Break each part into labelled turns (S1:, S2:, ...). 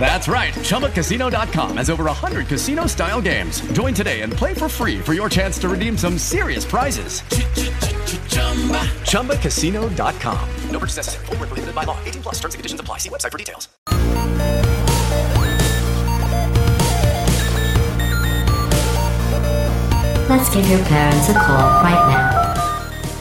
S1: That's right. ChumbaCasino.com has over 100 casino style games. Join today and play for free for your chance to redeem some serious prizes. ChumbaCasino.com. No purchase necessary. Full prohibited by law. 18 plus terms and conditions apply. See website for details.
S2: Let's give your parents a call right now.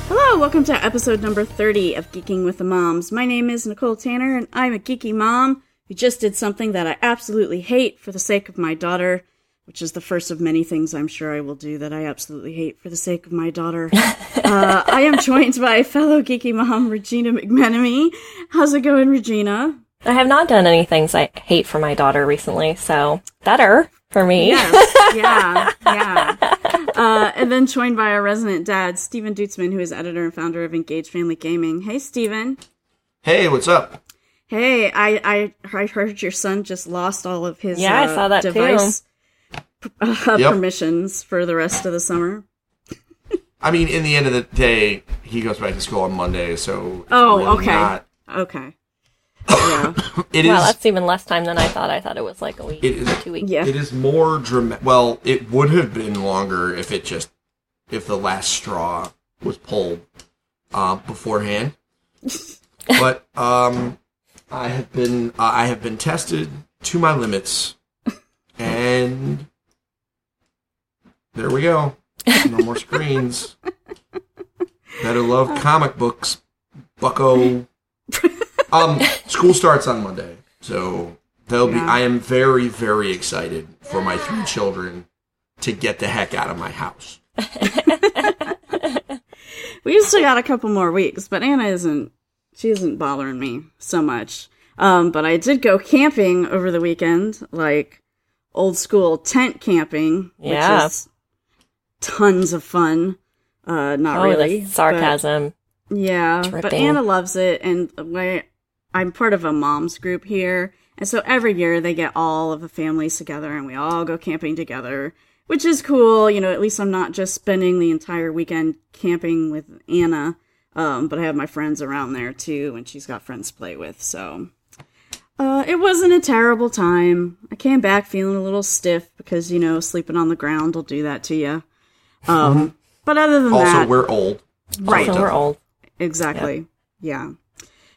S3: Hello, welcome to episode number 30 of Geeking with the Moms. My name is Nicole Tanner, and I'm a geeky mom who just did something that I absolutely hate for the sake of my daughter, which is the first of many things I'm sure I will do that I absolutely hate for the sake of my daughter. uh, I am joined by fellow geeky mom, Regina McMenemy. How's it going, Regina?
S4: I have not done any things I hate for my daughter recently, so better for me.
S3: Yes, yeah, yeah. Uh, and then joined by our resident dad, Stephen Dutzman, who is editor and founder of Engaged Family Gaming. Hey, Stephen.
S5: Hey, what's up?
S3: Hey, I, I I heard your son just lost all of his
S4: yeah,
S3: uh,
S4: I saw that
S3: device
S4: too.
S3: Uh,
S5: Yep.
S3: permissions for the rest of the summer.
S5: I mean, in the end of the day, he goes back to school on Monday, so
S3: Oh,
S5: really
S3: okay.
S5: not-
S3: Okay. Yeah.
S5: it is.
S4: Well, that's even less time than I thought. I thought it was like a week,
S5: It is-
S4: or two weeks.
S3: Yeah.
S5: It is more dramatic. Well, it would have been longer if it just if the last straw was pulled uh, beforehand. but um, I have been uh, I have been tested to my limits, and there we go. No more screens. Better love comic books, Bucko. Um, school starts on Monday, so they'll be. I am very, very excited for my three children to get the heck out of my house.
S3: we still got a couple more weeks, but Anna isn't. She isn't bothering me so much. Um, but I did go camping over the weekend, like old school tent camping,
S4: Yeah.
S3: which is tons of fun. Uh, not
S4: Oh,
S3: really.
S4: sarcasm.
S3: Yeah, but Anna loves it, and I'm part of a moms group here, and so every year they get all of the families together, and we all go camping together, which is cool. You know, at least I'm not just spending the entire weekend camping with Anna, um, but I have my friends around there too, and she's got friends to play with, so. Uh, it wasn't a terrible time. I came back feeling a little stiff because, you know, sleeping on the ground will do that to you. Um, but other than
S5: Also,
S3: that, also
S5: we're old.
S3: Right.
S4: Also, we're old.
S3: Exactly. Yeah.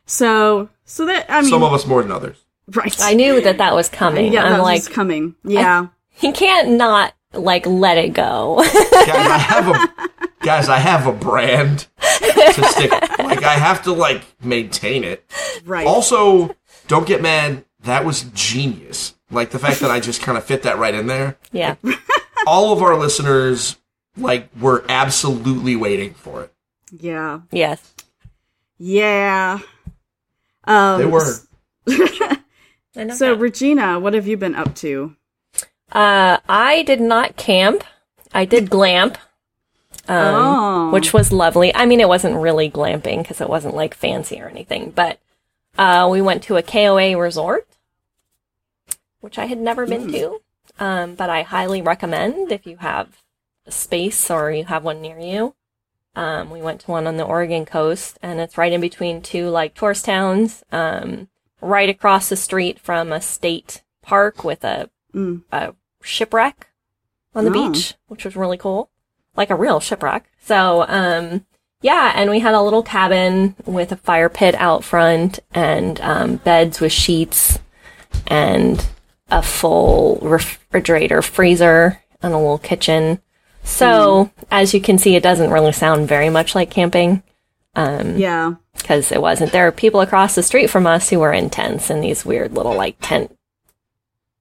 S3: So, so that I mean,
S5: Some of us more than others.
S3: right?
S4: I knew that that was coming.
S3: Yeah,
S4: I'm
S3: that
S4: like,
S3: was coming. Yeah.
S4: he can't not like let it go.
S5: Guys, I have a guys. I have a brand to stick. Like I have to like maintain it.
S3: right.
S5: Also, don't get mad. That was genius. Like the fact that I just kind of fit that right in there.
S4: yeah.
S5: All of our listeners like were absolutely waiting for it.
S3: yeah.
S4: Yes.
S3: Yeah. Um,
S5: They were.
S3: So,
S4: that.
S3: Regina, what have you been up to?
S4: Uh, I did not camp. I did glamp, um,
S3: Oh.
S4: which was lovely. I mean, it wasn't really glamping because it wasn't like fancy or anything, but uh, we went to a KOA resort, which I had never been to. Um, but I highly recommend if you have a space or you have one near you. Um, we went to one on the Oregon coast, and it's right in between two like tourist towns, um, right across the street from a state park with a
S3: Mm.
S4: a shipwreck on the
S3: Oh.
S4: beach, which was really cool. Like a real shipwreck. So, um, yeah, and we had a little cabin with a fire pit out front and um, beds with sheets and a full refrigerator, freezer, and a little kitchen. So, as you can see, it doesn't really sound very much like camping
S3: Yeah.
S4: because it wasn't. There are people across the street from us who were in tents in these weird little like tent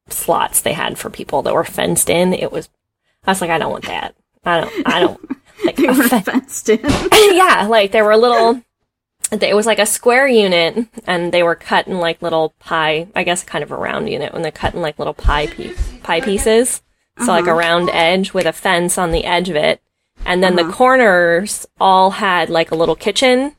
S4: slots they had for people that were fenced in. It was, I was like, I don't want that. I don't, I don't. Like,
S3: They were
S4: fe-
S3: fenced in.
S4: yeah, like there were little. It was like a square unit, and they were cut in like little pie. I guess kind of a round unit when they're cut in like little pie piece, pie pieces. So like a round edge with a fence on the edge of it, and then the corners all had like a little kitchen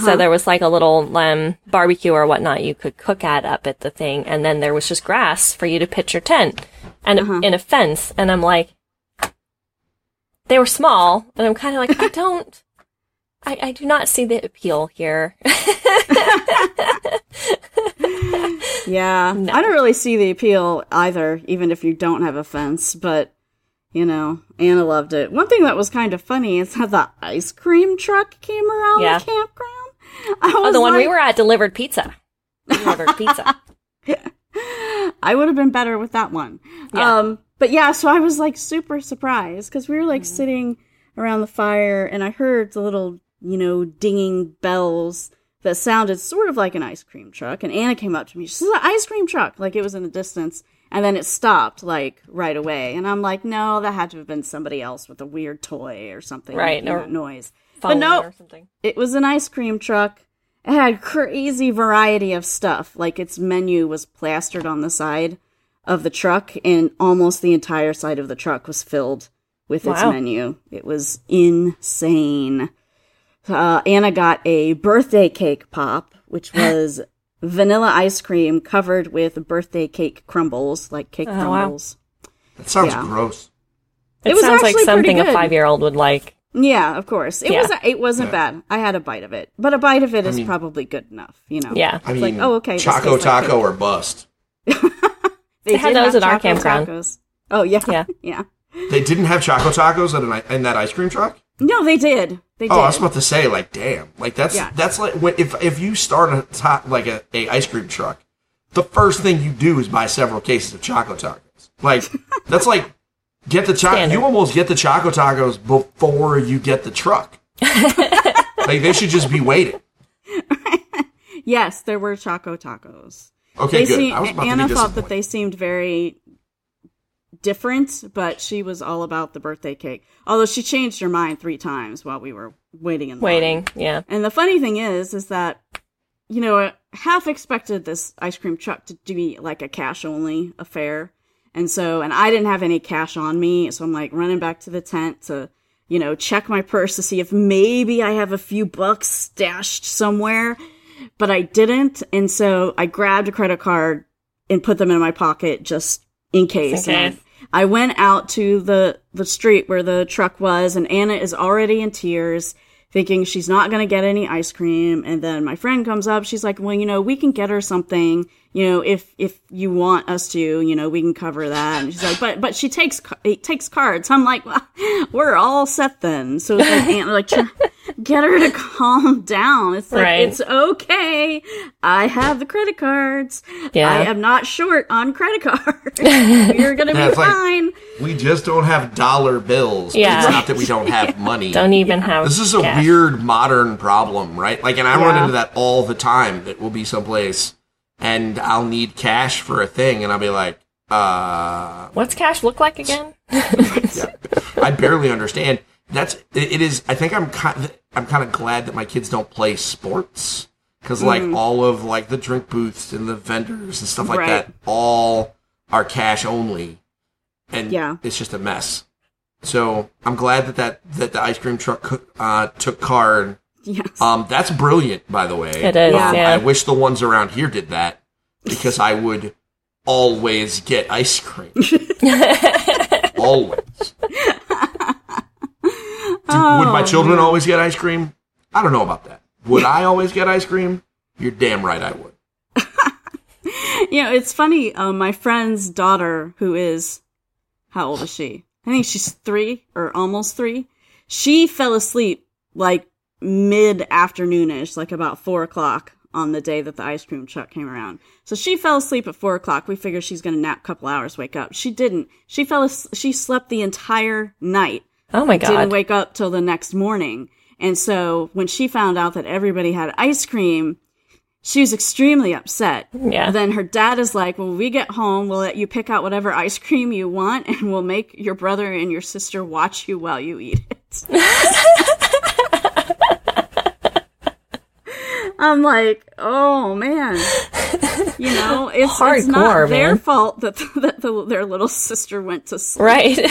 S4: So there was like a little um, barbecue or whatnot you could cook at up at the thing, and then there was just grass for you to pitch your tent and in a fence. And I'm like, they were small, and I'm kind of like, I don't, I, I do not see the appeal here.
S3: Yeah, I don't really see the appeal either, even if you don't have a fence. But you know, Anna loved it. One thing that was kind of funny is how the ice cream truck came around
S4: Yeah.
S3: the campground. I
S4: oh, the one we were at delivered pizza. Delivered pizza.
S3: I would have been better with that one.
S4: Yeah.
S3: Um, but yeah, so I was like super surprised because we were like sitting around the fire and I heard the little, you know, dinging bells that sounded sort of like an ice cream truck. And Anna came up to me. She said, an ice cream truck. Like it was in the distance. And then it stopped like right away. And I'm like, no, that had to have been somebody else with a weird toy or something.
S4: Right, or
S3: noise. But no,
S4: or something.
S3: it was an ice cream truck. It had crazy variety of stuff. Like its menu was plastered on the side of the truck, and almost the entire side of the truck was filled with its menu. It was insane. Uh, Anna got a birthday cake pop, which was vanilla ice cream covered with birthday cake crumbles, like cake
S4: Oh, wow.
S3: crumbles.
S5: That sounds
S3: Yeah.
S5: gross.
S4: It,
S3: It was
S4: sounds like something a five year old would like.
S3: Yeah, of course. It
S4: Yeah.
S3: was. It wasn't bad. I had a bite of it, but a bite of it is
S5: mean-
S3: probably good enough. You know.
S4: Yeah.
S5: I mean,
S3: like, oh, okay,
S5: Choco
S3: tastes like
S5: Taco or bust.
S3: They,
S4: had those at our
S3: Choco
S4: campground.
S3: Tacos. Oh yeah,
S4: Yeah.
S3: yeah.
S5: They didn't have Choco Tacos in, an, in that ice cream truck.
S3: No, they did. They
S5: Oh, I was about to say, like, damn, like that's
S3: Yeah.
S5: that's like when, if if you start a top like a, a ice cream truck, the first thing you do is buy several cases of Choco Tacos. Like that's like get the choco.
S4: Standard.
S5: You almost get the Choco Tacos before you get the truck. like they should just be waiting.
S3: Yes, there were Choco Tacos.
S5: Okay,
S3: They
S5: good.
S3: seem-
S5: I was about to
S3: Anna
S5: be
S3: thought that they seemed very different, but she was all about the birthday cake. Although she changed her mind three times while we were waiting in line.
S4: Waiting. Yeah.
S3: And the funny thing is, is that, you know, I half expected this ice cream truck to be like a cash only affair. And so, and I didn't have any cash on me. So I'm like running back to the tent to, you know, check my purse to see if maybe I have a few bucks stashed somewhere. But I didn't. And so I grabbed a credit card and put them in my pocket just in case.
S4: in
S3: And
S4: case.
S3: I went out to the the street where the truck was, and Anna is already in tears, thinking she's not going to get any ice cream. And then my friend comes up, she's like, "Well, you know, we can get her something. You know, if if you want us to, you know, we can cover that." And she's like, "But but she takes it takes cards." I'm like, well, "We're all set then." So it's like like. Try- Get her to calm down. It's like
S4: Right.
S3: it's okay. I have the credit cards.
S4: Yeah.
S3: I am not short on credit cards. You're gonna
S5: Yeah,
S3: be
S5: it's like-
S3: fine.
S5: We just don't have dollar bills.
S4: Yeah.
S5: It's not that we don't have money.
S4: Don't even have.
S5: This is a
S4: cash.
S5: weird modern problem, right? Like, and I run into that all the time. That we'll be someplace and I'll need cash for a thing, and I'll be like, uh,
S4: What's cash look like again?
S5: yeah. I barely understand. That's it, it is. I think I'm kind. Of, I'm kind of glad that my kids don't play sports because like
S3: Mm.
S5: all of like the drink booths and the vendors and stuff like
S3: Right.
S5: that all are cash only, and
S3: Yeah.
S5: it's just a mess. So I'm glad that that, that the ice cream truck uh, took card.
S3: Yes.
S5: Um, that's brilliant, by the way.
S4: It is,
S5: Um,
S4: yeah.
S5: I wish the ones around here did that because I would always get ice cream. always. Do- would my
S3: Oh,
S5: children
S3: man.
S5: always get ice cream? I don't know about that. Would I always get ice cream? You're damn right I would.
S3: you know, it's funny. Um, my friend's daughter, who is, how old is she? I think she's three or almost three. She fell asleep like mid afternoonish, like about four o'clock on the day that the ice cream truck came around. So she fell asleep at four o'clock. We figured she's going to nap a couple hours, wake up. She didn't. She fell. As- she slept the entire night.
S4: Oh my God.
S3: didn't wake up till the next morning. And so when she found out that everybody had ice cream, she was extremely upset.
S4: Yeah.
S3: Then her dad is like, "Well, we get home, we'll let you pick out whatever ice cream you want, and we'll make your brother and your sister watch you while you eat it." I'm like, "Oh man." You know, it's, it's not their
S4: man.
S3: fault that, that the, their little sister went to sleep
S4: Right.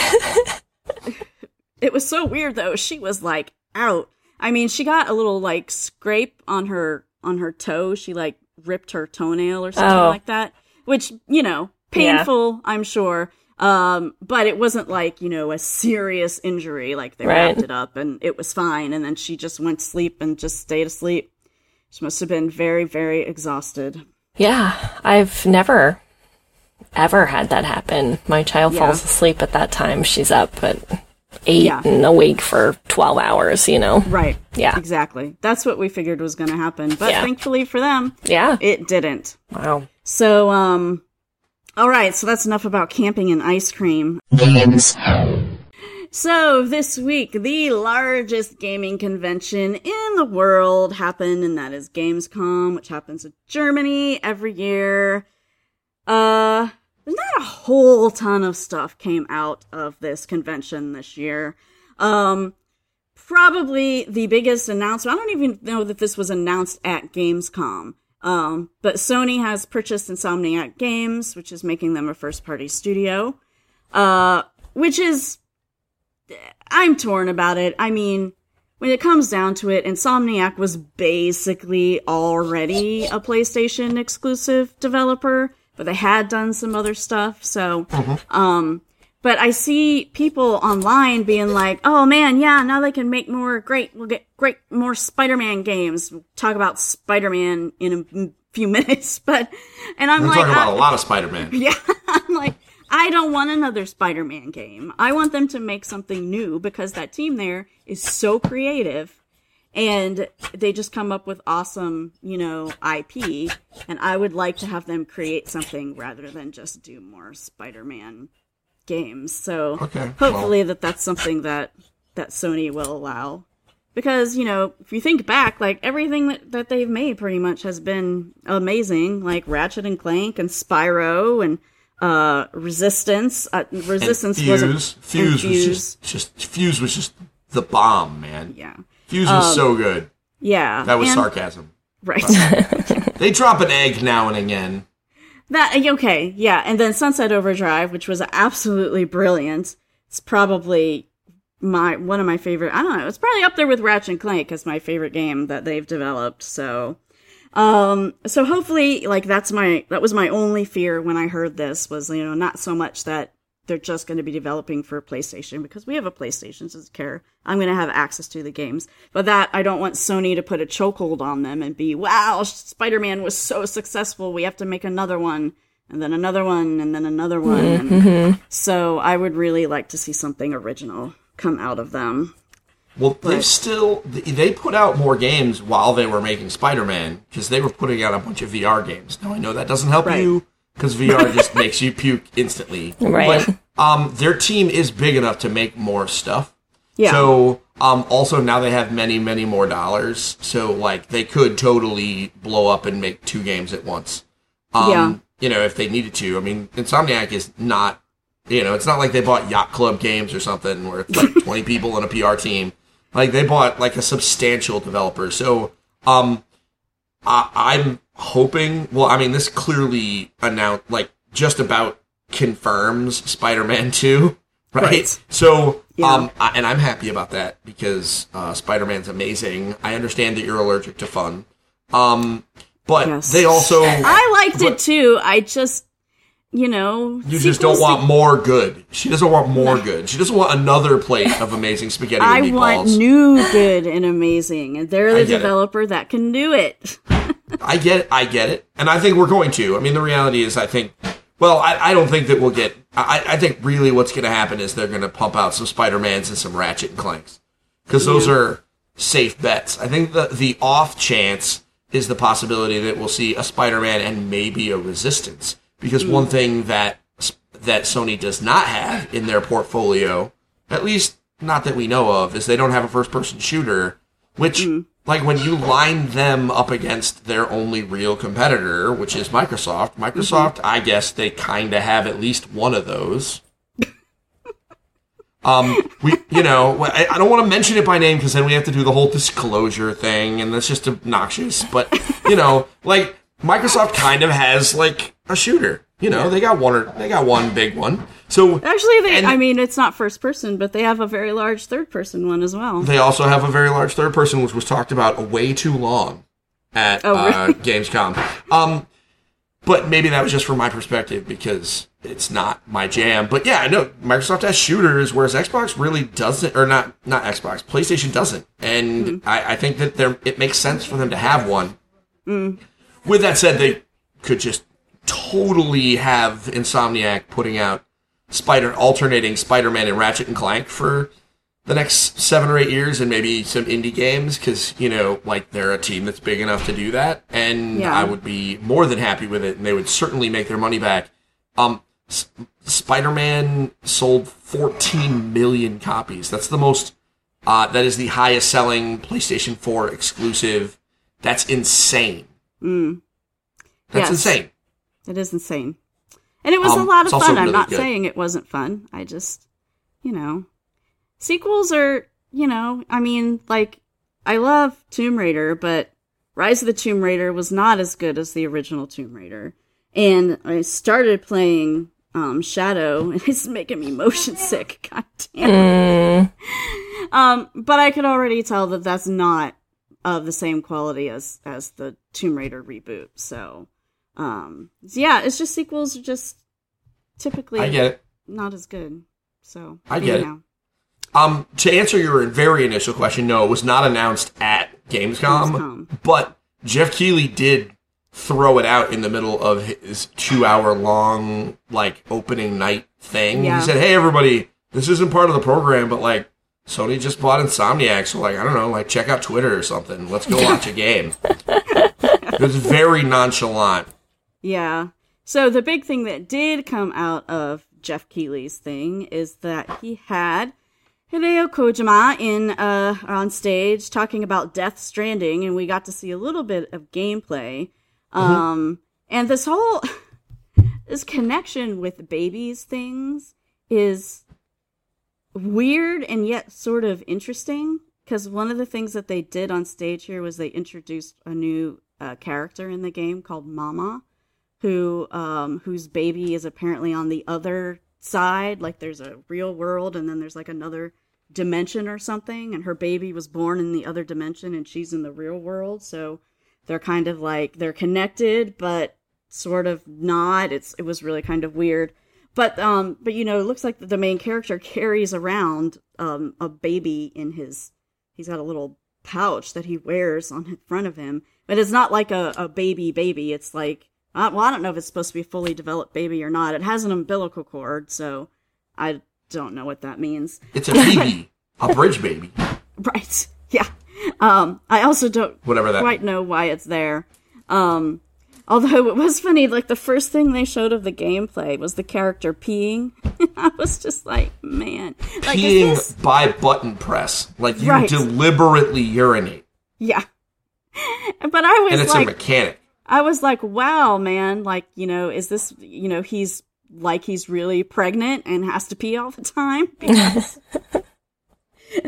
S3: It was so weird though. She was like out. I mean, she got a little like scrape on her on her toe. She like ripped her toenail or something
S4: Oh.
S3: like that, which you know, painful. I'm sure. Um, but it wasn't like you know a serious injury. Like they
S4: Right.
S3: wrapped it up and it was fine. And then she just went to sleep and just stayed asleep. She must have been very, very exhausted.
S4: Yeah, I've never ever had that happen. My child
S3: Yeah.
S4: falls asleep at that time. She's up at eight
S3: Yeah.
S4: and awake for 12 hours, you know?
S3: Right.
S4: Yeah.
S3: Exactly. That's what we figured was going to happen. But
S4: Yeah.
S3: thankfully for them,
S4: Yeah.
S3: it didn't.
S4: Wow.
S3: So, um, all right. So that's enough about camping and ice cream. So this week, the largest gaming convention in the world happened, and that is Gamescom, which happens in Germany every year. Uh, not a whole ton of stuff came out of this convention this year. Um, probably the biggest announcement. I don't even know that this was announced at Gamescom. Um, but Sony has purchased Insomniac Games, which is making them a first party studio. Uh, which is, I'm torn about it. I mean, when it comes down to it, Insomniac was basically already a PlayStation exclusive developer, but they had done some other stuff. So, um, but I see people online being like, "Oh man, yeah, now they can make more great. We'll get great more Spider-Man games. We'll talk about Spider-Man in a few minutes." But and I'm
S5: We're
S3: like,
S5: talking about
S3: I-
S5: a lot of Spider-Man.
S3: yeah, I'm like, I don't want another Spider-Man game. I want them to make something new because that team there is so creative and they just come up with awesome, you know, IP and I would like to have them create something rather than just do more Spider-Man games. So
S5: Okay,
S3: hopefully that that's something that that Sony will allow. Because, you know, if you think back, like everything that, that they've made pretty much has been amazing, like Ratchet and Clank and Spyro and uh Resistance. Uh,
S5: And
S3: Resistance
S5: Fuse,
S3: wasn't
S5: Fuse
S3: and
S5: was just, just Fuse was just the bomb, man.
S3: yeah.
S5: Fuse was so good.
S3: Yeah.
S5: That was
S3: and-
S5: sarcasm.
S3: Right.
S5: They drop an egg now and again.
S3: That okay, yeah, and then Sunset Overdrive, which was absolutely brilliant. It's probably my one of my favorite. I don't know. It's probably up there with Ratchet and Clank as my favorite game that they've developed. So, um, so hopefully, like that's my that was my only fear when I heard this was you know not so much that they're just going to be developing for PlayStation because we have a PlayStation, so doesn't care. I'm going to have access to the games, but that I don't want Sony to put a chokehold on them and be, wow, Spider-Man was so successful, we have to make another one, and then another one, and then another one. Mm-hmm. And so I would really like to see something original come out of them.
S5: Well, they've still they put out more games while they were making Spider-Man because they were putting out a bunch of VR games. Now I know that doesn't help
S3: Right.
S5: you because VR just makes you puke instantly.
S4: Right.
S5: But um, their team is big enough to make more stuff.
S3: Yeah.
S5: So um, also now they have many many more dollars. So like they could totally blow up and make two games at once. Um,
S3: Yeah.
S5: You know if they needed to. I mean, Insomniac is not. You know, it's not like they bought Yacht Club Games or something where it's like 20 people and a PR team. Like they bought like a substantial developer. So, um, I, I'm hoping. Well, I mean, this clearly announced like just about confirms Spider-Man 2, right?
S3: Right.
S5: So,
S3: Yeah.
S5: um, I, and I'm happy about that because uh, Spider-Man's amazing. I understand that you're allergic to fun, um, but
S3: Yes.
S5: they also
S3: I liked
S5: but-
S3: it too. I just, you know,
S5: You just don't want
S3: to-
S5: more good. She doesn't want more good. She doesn't want another plate of amazing spaghetti
S3: I
S5: and
S3: want new, good, and amazing, and they're the
S5: get it.
S3: developer that can do it.
S5: I get it. I get it. And I think we're going to. I mean, the reality is, I think, well, I, I don't think that we'll get, I, I think really what's going to happen is they're going to pump out some Spider-Mans and some Ratchet and Clanks. Because those are safe bets. I think the, the off chance is the possibility that we'll see a Spider-Man and maybe a Resistance. Because one mm. thing that, that Sony does not have in their portfolio, at least not that we know of, is they don't have a first-person shooter, which, mm. like, when you line them up against their only real competitor, which is Microsoft, Microsoft, mm-hmm. I guess they kind of have at least one of those. Um, we, you know, I, I don't want to mention it by name because then we have to do the whole disclosure thing, and that's just obnoxious. But you know, like Microsoft kind of has like a shooter, You know, they got one or they got one big one. So
S3: Actually, they,
S5: And-
S3: I mean, it's not first person, but they have a very large third person one as well.
S5: they also have a very large third person, which was talked about way too long at
S3: Oh,
S5: uh. Gamescom. Um, but maybe that was just from my perspective because it's not my jam. But yeah, I know Microsoft has shooters, whereas Xbox really doesn't, or not not Xbox, PlayStation doesn't, and I, I think that there it makes sense for them to have one. With that said, they could just totally have Insomniac putting out Spider alternating Spider-Man and Ratchet and Clank for the next seven or eight years, and maybe some indie games because you know, like they're a team that's big enough to do that, and
S3: Yeah.
S5: I would be more than happy with it, and they would certainly make their money back. Um, S- Spider-Man sold 14 million copies. That's the most. Uh, that is the highest selling PlayStation 4 exclusive. That's insane.
S3: Mm.
S5: That's
S3: Yes.
S5: insane.
S3: It is insane. And it was a
S5: Um,
S3: lot of fun. I'm not
S5: good.
S3: saying it wasn't fun. I just, you know, sequels are, you know, I mean, like, I love Tomb Raider, but Rise of the Tomb Raider was not as good as the original Tomb Raider. And I started playing um, Shadow, and it's making me motion sick. God damn. Um, but I could already tell that that's not of the same quality as as the Tomb Raider reboot. So, um, yeah, it's just sequels are just typically
S5: I get it.
S3: not as good. So
S5: I get it.
S3: anyhow.
S5: Um, to answer your very initial question, no, it was not announced at Gamescom,
S3: Gamescom.
S5: but Geoff Keighley did throw it out in the middle of his two-hour-long like opening night thing.
S3: Yeah.
S5: He said, "Hey, everybody, this isn't part of the program, but like." Sony just bought Insomniac, so like I don't know, like check out Twitter or something. Let's go watch a game. it was very nonchalant.
S3: Yeah. So the big thing that did come out of Geoff Keighley's thing is that he had Hideo Kojima in uh on stage talking about Death Stranding, and we got to see a little bit of gameplay. Um, and this whole this connection with babies things is weird and yet sort of interesting because one of the things that they did on stage here was they introduced a new uh, character in the game called Mama, who um, whose baby is apparently on the other side. Like there's a real world and then there's like another dimension or something, and her baby was born in the other dimension and she's in the real world. So they're kind of like they're connected, but sort of not. It's it was really kind of weird. But um, but you know, it looks like the main character carries around um a baby in his. He's got a little pouch that he wears on in front of him, but it's not like a, a baby baby. It's like uh, well, I don't know if it's supposed to be a fully developed baby or not. It has an umbilical cord, so I don't know what that means.
S5: It's a baby, a bridge baby,
S3: Right? Yeah. Um, I also don't
S5: whatever that.
S3: quite know why it's there. Um, although it was funny, like the first thing they showed of the gameplay was the character peeing. I was just like, man, like
S5: peeing
S3: is this?
S5: by button press, like you
S3: Right.
S5: deliberately urinate,
S3: Yeah. But I was
S5: and
S3: was
S5: it's a mechanic.
S3: I was like, wow, man, like you know, is this you know he's like he's really pregnant and has to pee all the time because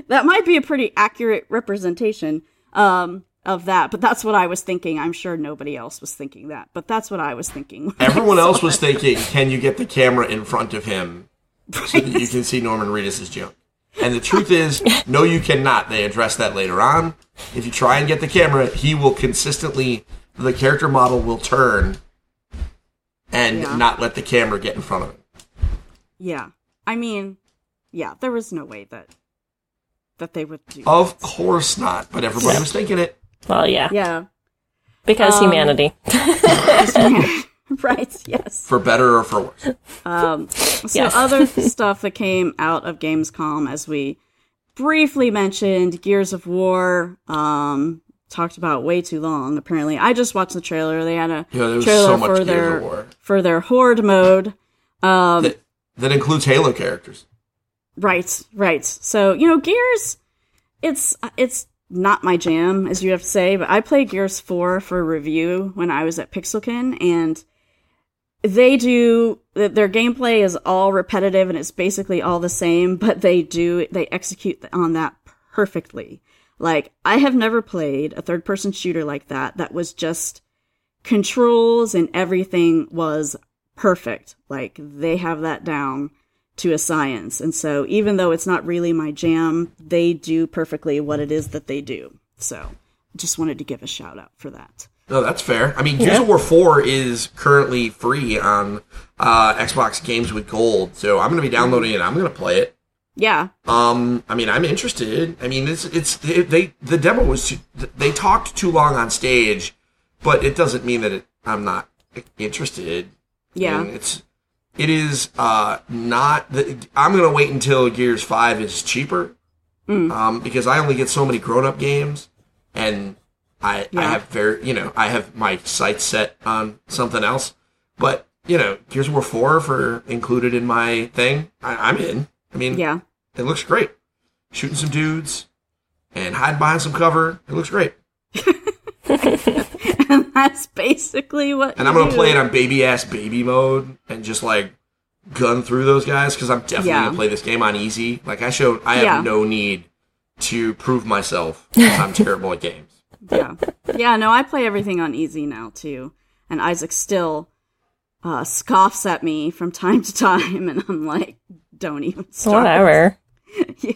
S3: that might be a pretty accurate representation um, of that. But that's what I was thinking. I'm sure nobody else was thinking that, but that's what I was thinking.
S5: Everyone else was
S3: it.
S5: thinking, can you get the camera in front of him so that you can see Norman Reedus' junk? And the truth is, no, you cannot. They address that later on. If you try and get the camera, he will consistently, the character model will turn and
S3: Yeah.
S5: not let the camera get in front of him.
S3: Yeah, I mean, yeah, there was no way that that they would do.
S5: Of course not, but everybody was thinking it.
S4: Well, yeah,
S3: Yeah,
S4: because
S3: Um,
S4: humanity.
S3: right. Yes.
S5: For better or for worse.
S3: Um, so
S4: Yes.
S3: other stuff that came out of Gamescom, as we briefly mentioned, Gears of War. Um, talked about way too long. Apparently, I just watched the trailer. They had a
S5: Yeah,
S3: trailer
S5: so
S3: for their for their horde mode. Um,
S5: That, that includes Halo characters.
S3: Right, right. So you know, Gears, it's it's not my jam, as you have to say, but I played Gears Four for review when I was at Pixelkin, and they do their gameplay is all repetitive and it's basically all the same, but they do they execute on that perfectly. Like I have never played a third person shooter like that that was just controls and everything was perfect. Like they have that down to a science. And so even though it's not really my jam, they do perfectly what it is that they do. So just wanted to give a shout out for that.
S5: No, that's fair. I mean, Gears of War 4 is currently free on uh, Xbox Games with Gold, so I'm going to be downloading it. I'm going to play it.
S3: Yeah.
S5: Um, I mean, I'm interested. I mean, it's it's they, they the demo was too, they talked too long on stage, but it doesn't mean that it, I'm not interested.
S3: Yeah.
S5: I mean, it's it is uh not the, I'm gonna wait until Gears Five is cheaper, um, because I only get so many grown up games, and I I have very you know I have my sights set on something else, but you know Gears of War Four for included in my thing, I, I'm in. I mean,
S3: Yeah.
S5: it looks great. Shooting some dudes and hiding behind some cover. It looks great.
S3: and that's basically what
S5: And I'm gonna
S3: do.
S5: play it on baby ass baby mode and just like gun through those guys because I'm definitely
S3: Yeah.
S5: gonna play this game on easy. Like I showed, I have
S3: Yeah.
S5: no need to prove myself. I'm terrible at games.
S3: yeah. Yeah, no, I play everything on easy now too. And Isaac still uh, scoffs at me from time to time, and I'm like, don't even start.
S4: Whatever.
S3: yeah.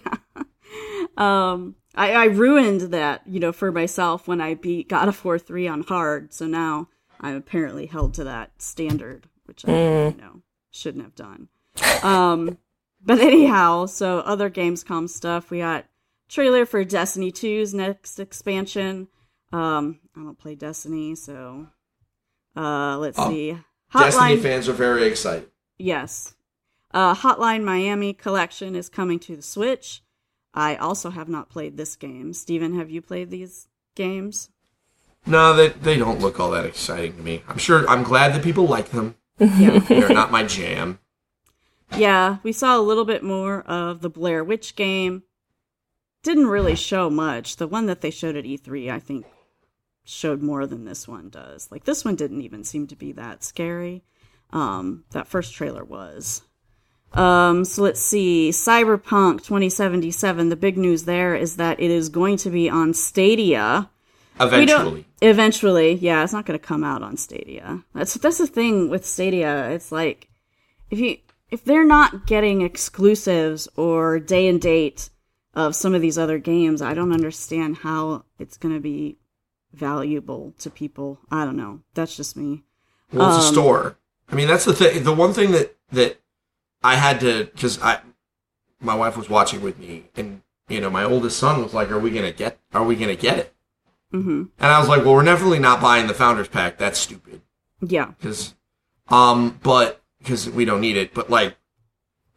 S3: Um, I, I ruined that, you know, for myself when I beat God of War 3 on hard. So now I'm apparently held to that standard, which I, you know, shouldn't have done. Um, but anyhow, so other Gamescom stuff. We got trailer for Destiny 2's next expansion. Um, I don't play Destiny, so uh, let's
S5: Oh,
S3: see.
S5: Destiny fans are very excited.
S3: Yes. Uh, Hotline Miami collection is coming to the Switch. I also have not played this game. Steven, have you played these games?
S5: No, they they don't look all that exciting to me. I'm sure. I'm glad that people like them.
S3: Yeah.
S5: They're not my jam.
S3: yeah, we saw a little bit more of the Blair Witch game. Didn't really show much. The one that they showed at E3, I think, showed more than this one does. Like, this one didn't even seem to be that scary. Um, that first trailer was. Um, so let's see. Cyberpunk 2077. The big news there is that it is going to be on Stadia.
S5: Eventually,
S3: Eventually, yeah, it's not going to come out on Stadia. That's that's the thing with Stadia. It's like if you if they're not getting exclusives or day and date of some of these other games, I don't understand how it's going to be valuable to people. I don't know. That's just me.
S5: Well, it's a
S3: Um,
S5: store. I mean, that's the thing. The one thing that that I had to because I my wife was watching with me, and you know, my oldest son was like, "Are we gonna get? Are we gonna get it?"
S3: Mm-hmm.
S5: And I was like, "Well, we're definitely not buying the founders pack. That's stupid."
S3: Yeah.
S5: Because, um, but because we don't need it. But like,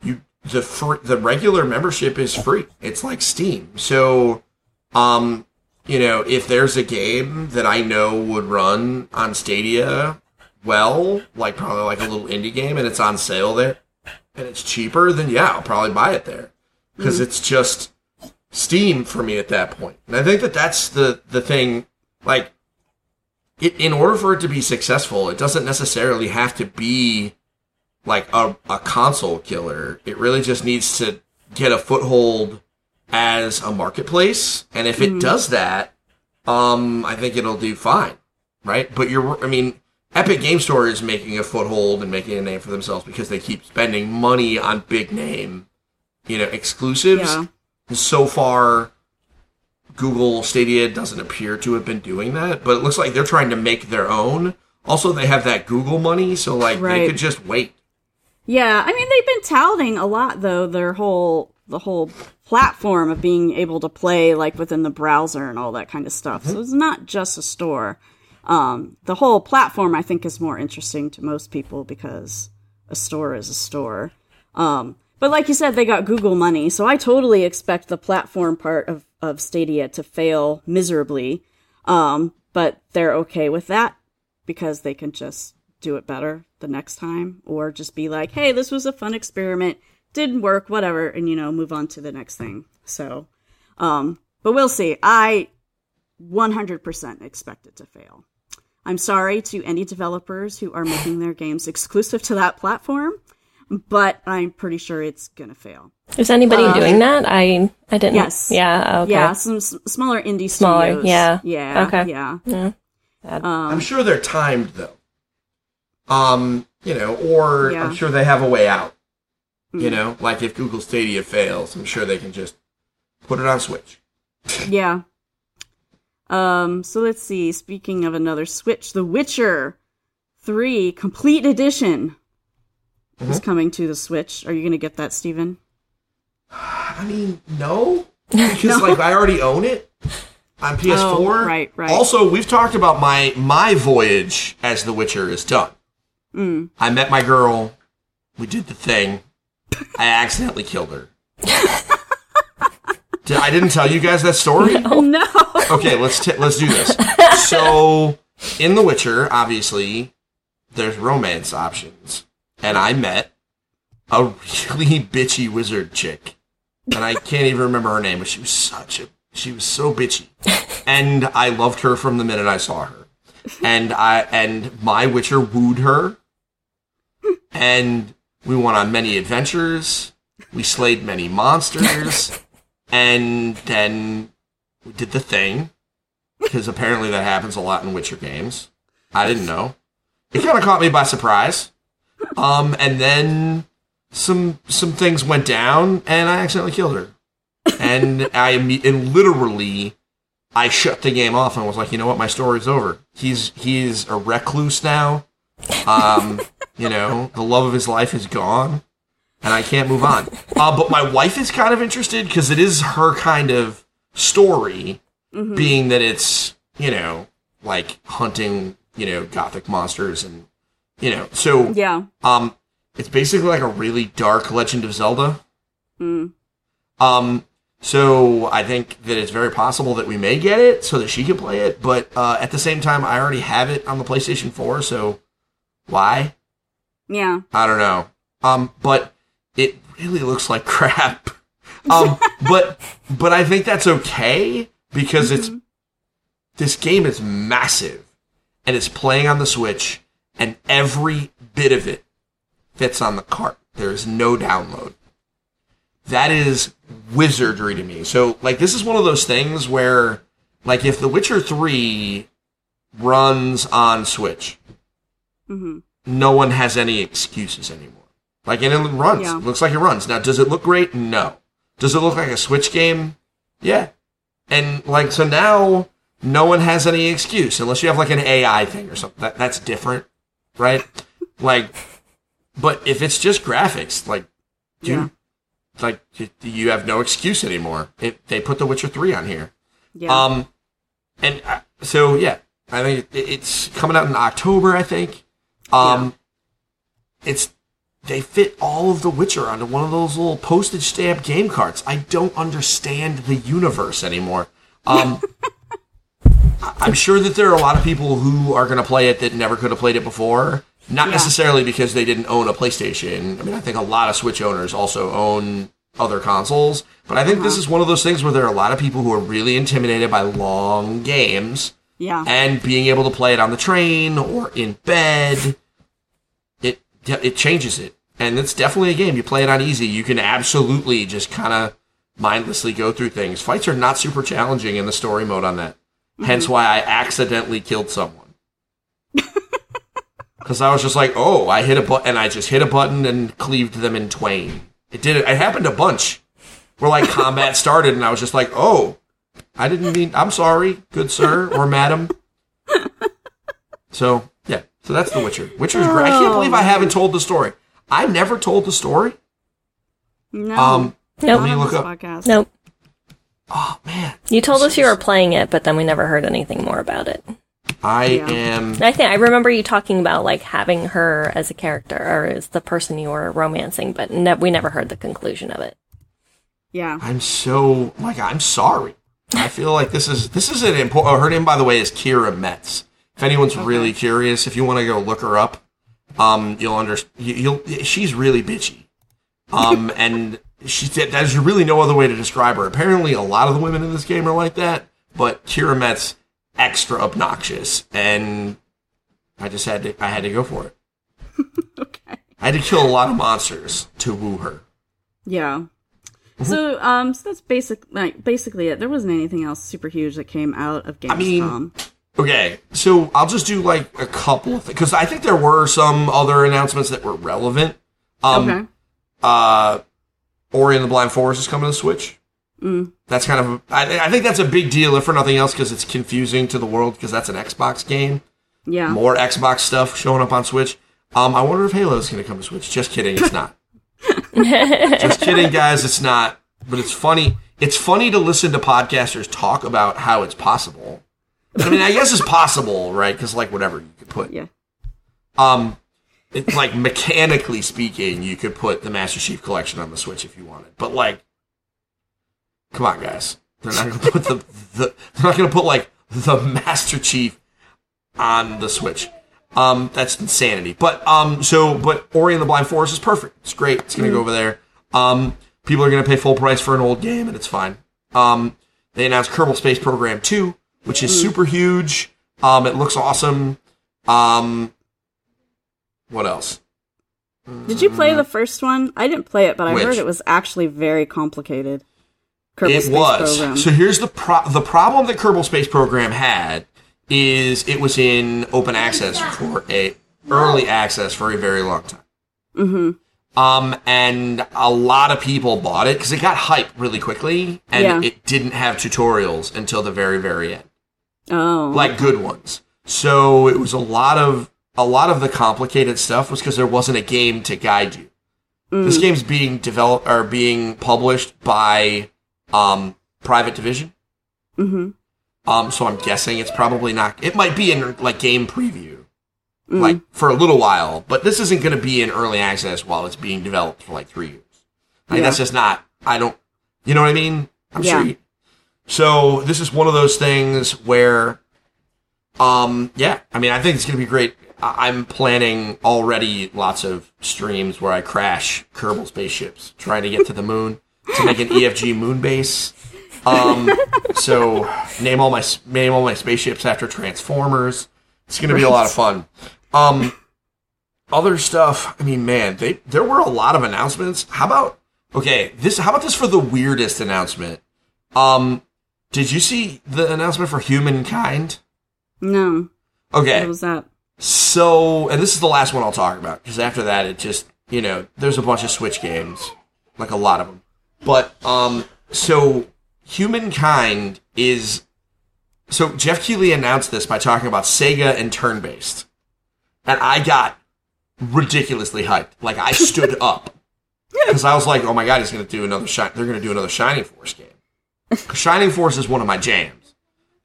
S5: you the fr- the regular membership is free. It's like Steam. So, um, you know, if there's a game that I know would run on Stadia well, like probably like a little indie game, and it's on sale there, and it's cheaper, then yeah, I'll probably buy it there because it's just Steam for me at that point. And I think that that's the the thing. Like, it, in order for it to be successful, it doesn't necessarily have to be like a, a console killer. It really just needs to get a foothold as a marketplace. And if it does that, um, I think it'll do fine. Right. But you're, I mean, Epic Game Store is making a foothold and making a name for themselves because they keep spending money on big name, you know, exclusives.
S3: Yeah.
S5: And so far, Google Stadia doesn't appear to have been doing that, but it looks like they're trying to make their own. Also, they have that Google money, so like
S3: Right.
S5: they could just wait.
S3: Yeah, I mean they've been touting a lot though their whole the whole platform of being able to play like within the browser and all that kind of stuff. So mm-hmm. it's not just a store. Um, the whole platform I think is more interesting to most people because a store is a store. Um, but like you said, they got Google money, so I totally expect the platform part of, of Stadia to fail miserably. Um, but they're okay with that because they can just do it better the next time or just be like, hey, this was a fun experiment, didn't work, whatever, and you know, move on to the next thing. So, um, but we'll see. I 100% expect it to fail. I'm sorry to any developers who are making their games exclusive to that platform, but I'm pretty sure it's gonna fail.
S4: Is anybody doing that? I I didn't.
S3: Yes.
S4: Yeah. Okay.
S3: Yeah, some s- smaller indie
S4: Smaller,
S3: studios.
S4: yeah.
S3: Yeah.
S4: Okay.
S3: Yeah.
S4: Yeah.
S5: I'm sure they're timed though. Um, you know, or
S3: Yeah.
S5: I'm sure they have a way out. You know, like if Google Stadia fails, I'm sure they can just put it on Switch.
S3: Yeah. Um, so let's see. Speaking of another Switch, The Witcher 3 Complete Edition is coming to the Switch. Are you going to get that, Steven?
S5: I mean, no, because like I already own it on PS4.
S3: Oh, right, right.
S5: Also, we've talked about my my voyage as The Witcher is done.
S3: Mm.
S5: I met my girl. We did the thing. I accidentally killed her. Did- I didn't tell you guys that story.
S3: Oh no.
S5: Okay, let's t- let's do this. So, in The Witcher, obviously, there's romance options, and I met a really bitchy wizard chick, and I can't even remember her name, but she was such a she was so bitchy, and I loved her from the minute I saw her, and I and my Witcher wooed her, and we went on many adventures. We slayed many monsters, and then we did the thing because apparently that happens a lot in Witcher games. I didn't know. It kind of caught me by surprise. Um, and then some some things went down, and I accidentally killed her. And I and literally, I shut the game off and was like, you know what, my story's over. He's he's a recluse now. Um, you know, the love of his life is gone, and I can't move on. Uh, but my wife is kind of interested because it is her kind of story, being that it's you know like hunting you know gothic monsters and you know so
S3: Yeah.
S5: um it's basically like a really dark Legend of Zelda.
S3: Mm.
S5: Um, so I think that it's very possible that we may get it so that she can play it, but uh, at the same time, I already have it on the PlayStation 4, so why?
S3: Yeah.
S5: I don't know. Um, but it really looks like crap. Um, but but I think that's okay because it's this game is massive and it's playing on the Switch, and every bit of it fits on the cart. There is no download. That is wizardry to me. So like this is one of those things where like if The Witcher 3 runs on Switch,
S3: hmm
S5: no one has any excuses anymore. Like, and it runs.
S3: Yeah.
S5: Looks like it runs. Now, does it look great? No. Does it look like a Switch game? Yeah. And like, so now no one has any excuse unless you have like an AI thing or something. That, that's different, right? like, but if it's just graphics, like, dude,
S3: Yeah.
S5: like you- you have no excuse anymore. It, they put The Witcher three on here.
S3: Yeah.
S5: Um, and uh, so yeah, I think it, it's coming out in October. I think. Um, it's they fit all of The Witcher onto one of those little postage stamp game carts. I don't understand the universe anymore. Um, I'm sure that there are a lot of people who are going to play it that never could have played it before. Not
S3: Yeah.
S5: necessarily because they didn't own a PlayStation. I mean, I think a lot of Switch owners also own other consoles. But I think this is one of those things where there are a lot of people who are really intimidated by long games
S3: yeah.
S5: and being able to play it on the train or in bed, it it changes it. And it's definitely a game. You play it on easy, you can absolutely just kind of mindlessly go through things. Fights are not super challenging in the story mode on that. Mm-hmm. Hence why I accidentally killed someone. Because I was just like, oh, I hit a button, and I just hit a button and cleaved them in twain. It did it. It happened a bunch. Where like combat started, and I was just like, oh, I didn't mean. I'm sorry, good sir or madam. So yeah, so that's The Witcher. Witcher's great. I can't oh, believe I haven't told the story. I never told the story.
S3: No.
S5: Um,
S4: Nope.
S5: let me look up.
S3: podcast.
S4: Nope.
S5: Oh man,
S4: You told us you were playing it, but then we never heard anything more about it.
S5: I
S3: Yeah.
S5: am.
S4: I think I remember you talking about like having her as a character or as the person you were romancing, but ne- we never heard the conclusion of it.
S3: Yeah.
S5: I'm so like I'm sorry. I feel like this is this is an important. Oh, her name, by the way, is Keira Metz. If anyone's really curious, if you want to go look her up, um, you'll under you- you'll she's really bitchy. Um, and she there's really no other way to describe her. Apparently, a lot of the women in this game are like that, but Keira extra obnoxious, and I just had to I had to go for it.
S3: Okay.
S5: I had to kill a lot of monsters to woo her.
S3: Yeah. So, um, so that's basic, like, basically it. There wasn't anything else super huge that came out of Gamescom.
S5: mean, Okay, so I'll just do like a couple of things because I think there were some other announcements that were relevant. Um,
S3: okay.
S5: uh, Ori and the Blind Forest is coming to Switch. That's kind of, I, I think that's a big deal, if for nothing else, because it's confusing to the world because that's an Xbox game.
S3: Yeah.
S5: More Xbox stuff showing up on Switch. Um, I wonder if Halo is going to come to Switch. Just kidding, it's not. Just kidding, guys, it's not. But it's funny. It's funny to listen to podcasters talk about how it's possible. I mean, I guess it's possible, right? Because like whatever you could put.
S3: Yeah.
S5: Um, it's like mechanically speaking, you could put the Master Chief Collection on the Switch if you wanted, but like, come on, guys, they're not gonna put the, the they're not gonna put like the Master Chief on the Switch. Um, that's insanity. But um, so but Ori and the Blind Forest is perfect. It's great. It's gonna go over there. Um, people are gonna pay full price for an old game, and it's fine. Um, they announced Kerbal Space Program Two, which is super huge. Um, it looks awesome. Um, what else?
S3: Did you play the first one? I didn't play it, but I
S5: Which?
S3: heard it was actually very complicated. Kerbal
S5: it
S3: Space
S5: was.
S3: Program.
S5: So here's the pro- the problem that Kerbal Space Program had is it was in open access for a early access for a very long time. Mm-hmm. Um, and a lot of people bought it because it got hype really quickly, and
S3: Yeah.
S5: it didn't have tutorials until the very very end.
S3: Oh,
S5: like good ones. So it was a lot of a lot of the complicated stuff was because there wasn't a game to guide you. This game's being developed or being published by um, Private Division.
S3: Mhm.
S5: Um, so I'm guessing it's probably not. It might be in like game preview, like for a little while, but this isn't going to be in early access while it's being developed for like three years. Like
S3: Yeah.
S5: that's just not. I don't. You know what I mean? I'm
S3: Yeah.
S5: sure. You, so this is one of those things where, um, yeah. I mean, I think it's going to be great. I- I'm planning already lots of streams where I crash Kerbal spaceships trying to get to the moon to make an EFG moon base. Um, so name all my name all my spaceships after Transformers. It's going to be a lot of fun. Um, other stuff. I mean, man, they there were a lot of announcements. How about okay? This how about this for the weirdest announcement? Um, did you see the announcement for Humankind?
S3: no.
S5: Okay,
S3: What was that?
S5: so, and this is the last one I'll talk about because after that, it just you know, there's a bunch of Switch games, like a lot of them. But um, so Humankind is so Geoff Keighley announced this by talking about Sega and turn based, and I got ridiculously hyped. Like I stood up because I was like, oh my god, he's gonna do another shine. They're gonna do another Shining Force game. 'Cause Shining Force is one of my jams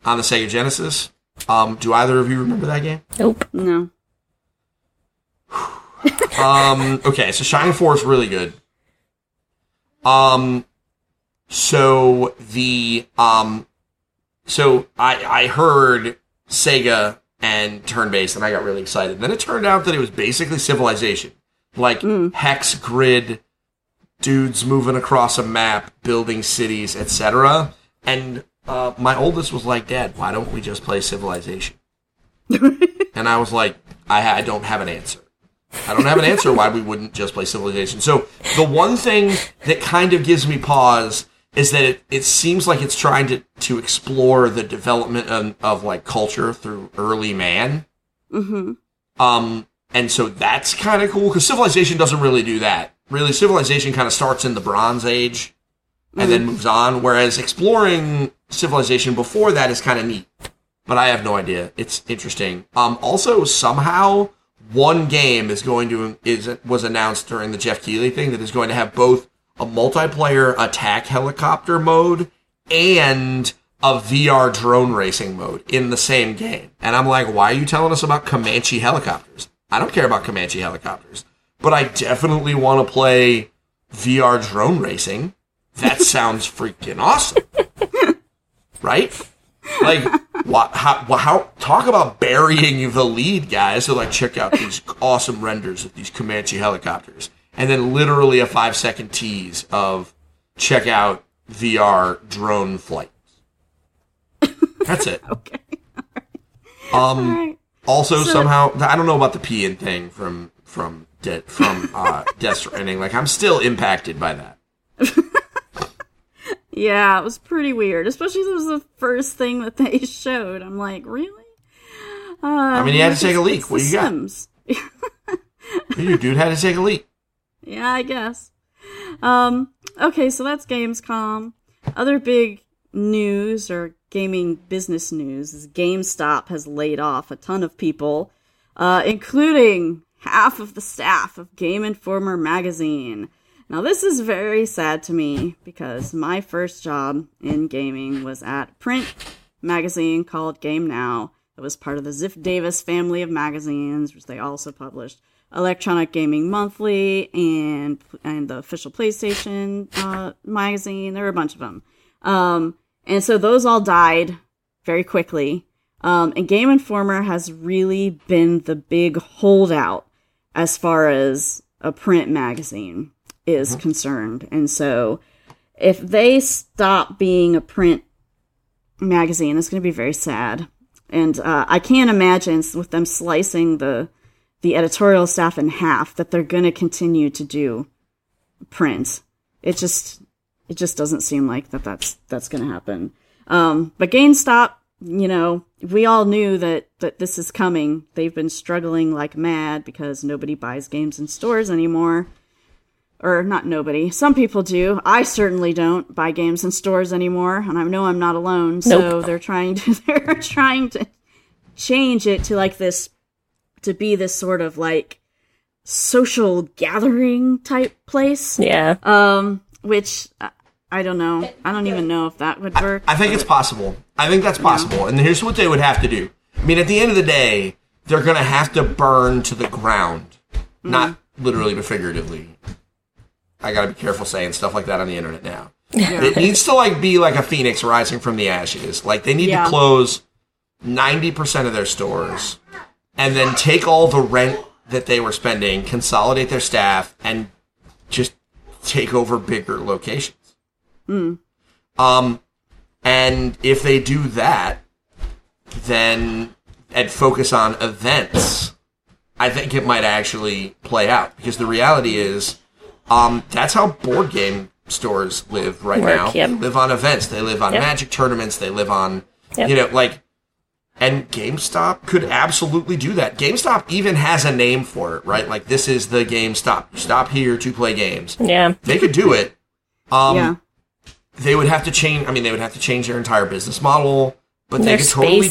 S5: on the Sega Genesis. Um, do either of you remember that game?
S4: Nope.
S3: No.
S5: Um, okay, so Shining Force really good. Um, so the um, so I I heard Sega and turn based, and I got really excited. Then it turned out that it was basically Civilization, like hex grid, dudes moving across a map, building cities, etc. And uh, my oldest was like, "Dad, why don't we just play Civilization?" and I was like, I, I don't have an answer. I don't have an answer why we wouldn't just play Civilization. So the one thing that kind of gives me pause is that it, it seems like it's trying to, to explore the development of, of like culture through early man. Mm-hmm. Um, and so that's kind of cool because Civilization doesn't really do that. Really, Civilization kind of starts in the Bronze Age and then moves on, whereas exploring Civilization before that is kind of neat but I have no idea. It's interesting. Um, also, somehow one game is going to is was announced during the Geoff Keighley thing that is going to have both a multiplayer attack helicopter mode and a VR drone racing mode in the same game. And I'm like, why are you telling us about Comanche helicopters? I don't care about Comanche helicopters, but I definitely want to play VR drone racing. That sounds freaking awesome. right? Like, what, how, how, talk about burying the lead, guys. So, like, check out these awesome renders of these Comanche helicopters. And then literally a five second tease of check out VR drone flights. That's it.
S3: Okay.
S5: Um,
S3: Alright.
S5: also somehow, I don't know about the P peeing thing from, from, De- from, uh, Death Stranding. Like, I'm still impacted by that.
S3: Yeah, it was pretty weird, especially 'cause it was the first thing that they showed. I'm like, really? Uh,
S5: I mean, he had to take a leak. What do you got?
S3: Sims.
S5: Your dude had to take a leak.
S3: Yeah, I guess. Um, okay, so that's Gamescom. Other big news or gaming business news is GameStop has laid off a ton of people, uh, including half of the staff of Game Informer magazine. Now, this is very sad to me because my first job in gaming was at print magazine called Game Now. It was part of the Ziff Davis family of magazines, which they also published Electronic Gaming Monthly and and the official PlayStation uh, magazine. There were a bunch of them, um, and so those all died very quickly. Um, and Game Informer has really been the big holdout as far as a print magazine is concerned. And so if they stop being a print magazine, it's going to be very sad. And uh, I can't imagine with them slicing the the editorial staff in half that they're going to continue to do print. It just it just doesn't seem like that that's that's going to happen. Um, but GameStop, you know, we all knew that that this is coming. They've been struggling like mad because nobody buys games in stores anymore. Or not nobody. Some people do. I certainly don't buy games in stores anymore, and I know I'm not alone. So
S4: Nope.
S3: they're trying to they're trying to change it to like this to be this sort of like social gathering type place.
S4: Yeah.
S3: Um, which uh, I don't know. I don't even know if that would work.
S5: I think it's possible. I think that's possible. And here's what they would have to do. I mean, at the end of the day, they're going to have to burn to the ground, not mm-hmm. literally but figuratively. I got to be careful saying stuff like that on the internet now. It needs to like be like a phoenix rising from the ashes. Like they need
S3: Yeah.
S5: to close 90% of their stores and then take all the rent that they were spending, consolidate their staff and just take over bigger locations. Um, and if they do that, then and focus on events, I think it might actually play out because the reality is, um, that's how board game stores live right
S4: Work,
S5: now.
S4: yep.
S5: They live on events. They live on
S4: Yep.
S5: magic tournaments. They live on,
S4: Yep.
S5: you know, like, and GameStop could absolutely do that. GameStop even has a name for it, right? Like this is the GameStop. You stop here to play games.
S4: Yeah.
S5: They could do it. Um,
S3: yeah.
S5: They would have to change. I mean, they would have to change their entire business model, but
S4: Their
S5: they could totally.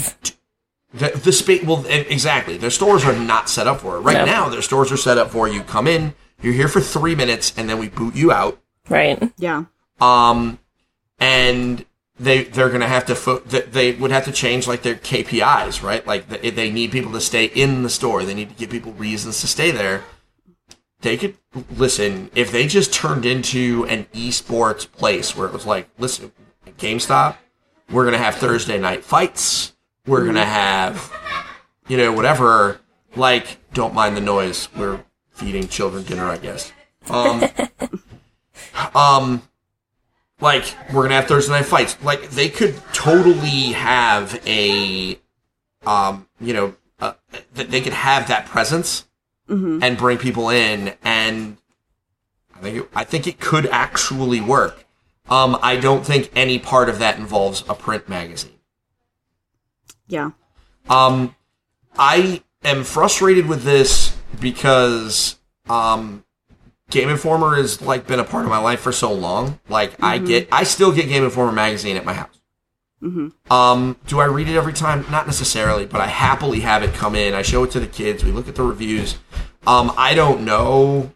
S5: The, the space, well, exactly. Their stores are not set up for it right
S4: No.
S5: now. Their stores are set up for you come in, you're here for three minutes, and then we boot you out.
S4: Right.
S3: Yeah.
S5: Um, and they they're gonna have to fo- they would have to change like their KPIs, right? Like the, they need people to stay in the store. They need to give people reasons to stay there. They could listen if they just turned into an esports place where it was like, listen, GameStop, we're gonna have Thursday night fights. We're gonna have, you know, whatever. Like, don't mind the noise. We're feeding children dinner, I guess. Um, um, like we're gonna have Thursday night fights. Like they could totally have a, um, you know, uh, that they could have that presence and bring people in, and I think it, I think it could actually work. Um, I don't think any part of that involves a print magazine.
S3: Yeah.
S5: Um, I am frustrated with this because um, Game Informer has like been a part of my life for so long. Like I get, I still get Game Informer magazine at my house. Um, do I read it every time? Not necessarily, but I happily have it come in. I show it to the kids. We look at the reviews. Um, I don't know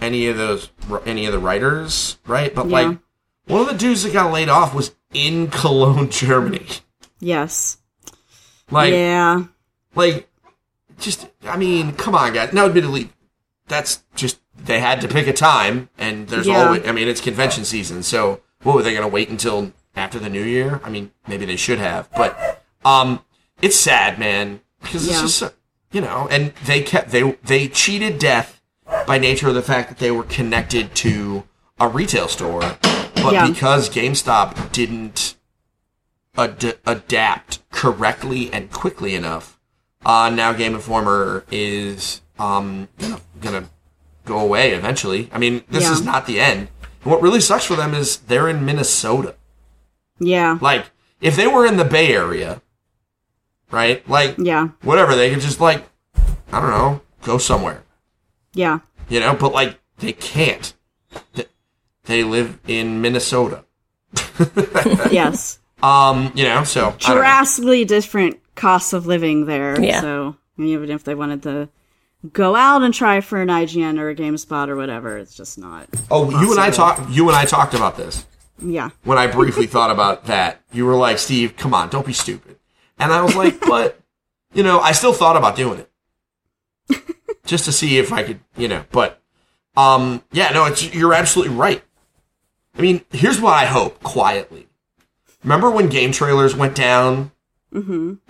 S5: any of those, any of the writers, right? But
S3: Yeah.
S5: like, one of the dudes that got laid off was in Cologne, Germany.
S3: Yes.
S5: Like,
S3: yeah.
S5: like, just, I mean, come on, guys. Now, admittedly, that's just, they had to pick a time, and there's
S3: Yeah.
S5: always, I mean, it's convention season, so what were they going to wait until after the new year? I mean, maybe they should have, but, um, it's sad, man, because it's
S3: Yeah.
S5: just, uh, you know, and they kept, they, they cheated death by nature of the fact that they were connected to a retail store, but
S3: Yeah.
S5: because GameStop didn't, ad- adapt correctly and quickly enough, uh, now Game Informer is um, gonna, gonna go away eventually. I mean, this
S3: Yeah.
S5: is not the end. And what really sucks for them is they're in Minnesota.
S3: Yeah.
S5: Like, if they were in the Bay Area, right? Like,
S3: Yeah.
S5: whatever. They could just like, I don't know, go somewhere,
S3: Yeah.
S5: you know. But like, they can't. They, they live in Minnesota.
S3: yes.
S5: Um, you know, so I don't know.
S3: drastically different costs of living there.
S4: Yeah.
S3: So even if they wanted to go out and try for an IGN or a GameSpot or whatever, it's just not.
S5: Oh, you and I talked. You and I talked about this
S3: Yeah.
S5: when I briefly thought about that. You were like, "Steve, come on, don't be stupid," and I was like, "But, you know, I still thought about doing it just to see if I could, you know." But, um, yeah, no, it's you're absolutely right. I mean, here's what I hope quietly. Remember when game trailers went down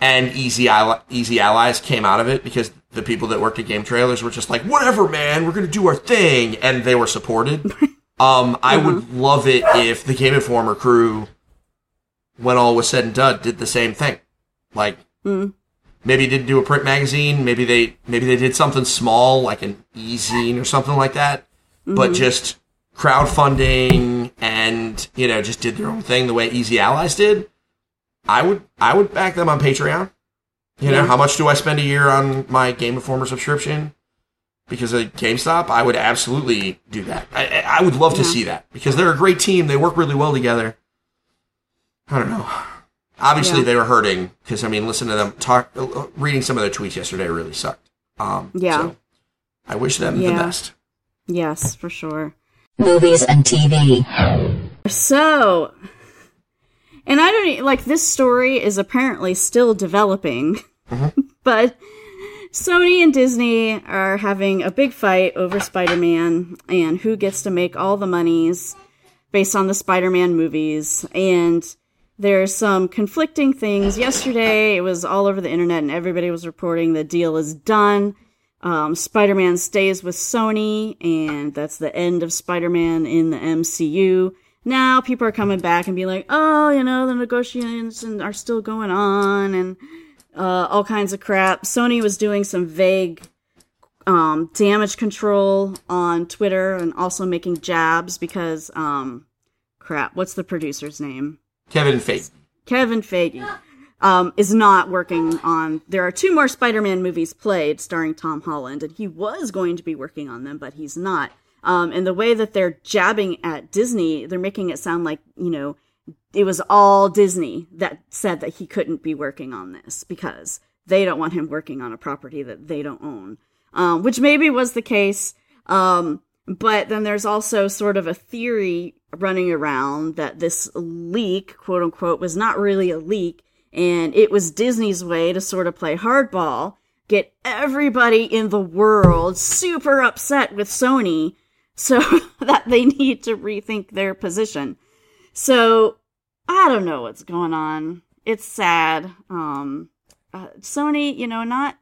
S5: and Easy Ally- Easy Allies came out of it because the people that worked at game trailers were just like, whatever, man, we're gonna do our thing, and they were supported. Um, I would mm-hmm. love it if the Game Informer crew, when all was said and done, did the same thing. Like, mm. maybe didn't do a print magazine, maybe they maybe they did something small like an e-zine or something like that, but mm-hmm. just crowdfunding and you know just did their own thing the way Easy Allies did. I would I would back them on Patreon. You know, how much do I spend a year on my Game Informer subscription? Because of GameStop, I would absolutely do that. I, I I would love to see that because they're a great team. They work really well together. I don't know. Obviously,
S3: Yeah.
S5: they were hurting because I mean, listen to them talk. uh, Reading some of their tweets yesterday really sucked. Um,
S3: Yeah.
S5: So I wish them the best.
S3: Yes, for sure.
S2: Movies and TV.
S3: So, and I don't e- like this story is apparently still developing, but Sony and Disney are having a big fight over Spider Man and who gets to make all the monies based on the Spider Man movies. And there's some conflicting things. Yesterday, it was all over the internet, and everybody was reporting the deal is done. Um, Spider Man stays with Sony, and that's the end of Spider Man in the MCU. Now people are coming back and being like, oh, you know, the negotiations are still going on, and uh, all kinds of crap. Sony was doing some vague um, damage control on Twitter and also making jabs because, um, crap, what's the producer's name?
S5: Kevin Feige.
S3: Kevin Feige um, is not working on. There are two more Spider-Man movies played starring Tom Holland, and he was going to be working on them, but he's not. Um, and the way that they're jabbing at Disney, they're making it sound like you know it was all Disney that said that he couldn't be working on this because they don't want him working on a property that they don't own, um, which maybe was the case. Um, but then there's also sort of a theory running around that this leak, quote unquote, was not really a leak, and it was Disney's way to sort of play hardball, get everybody in the world super upset with Sony so that they need to rethink their position. So I don't know what's going on. It's sad. Um, uh, Sony, you know, not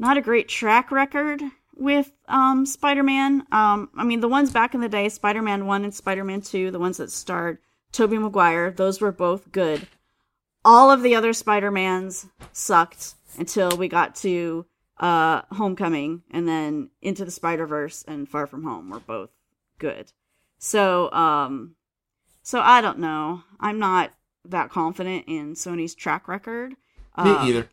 S3: not a great track record with um, Spider-Man. Um, I mean, the ones back in the day, Spider-Man One and Spider-Man Two, the ones that starred Tobey Maguire, those were both good. All of the other Spider-Mans sucked until we got to uh, Homecoming, and then Into the Spider-Verse and Far From Home were both good. So, um, so I don't know. I'm not that confident in Sony's track record.
S5: Me
S3: Uh,
S5: either.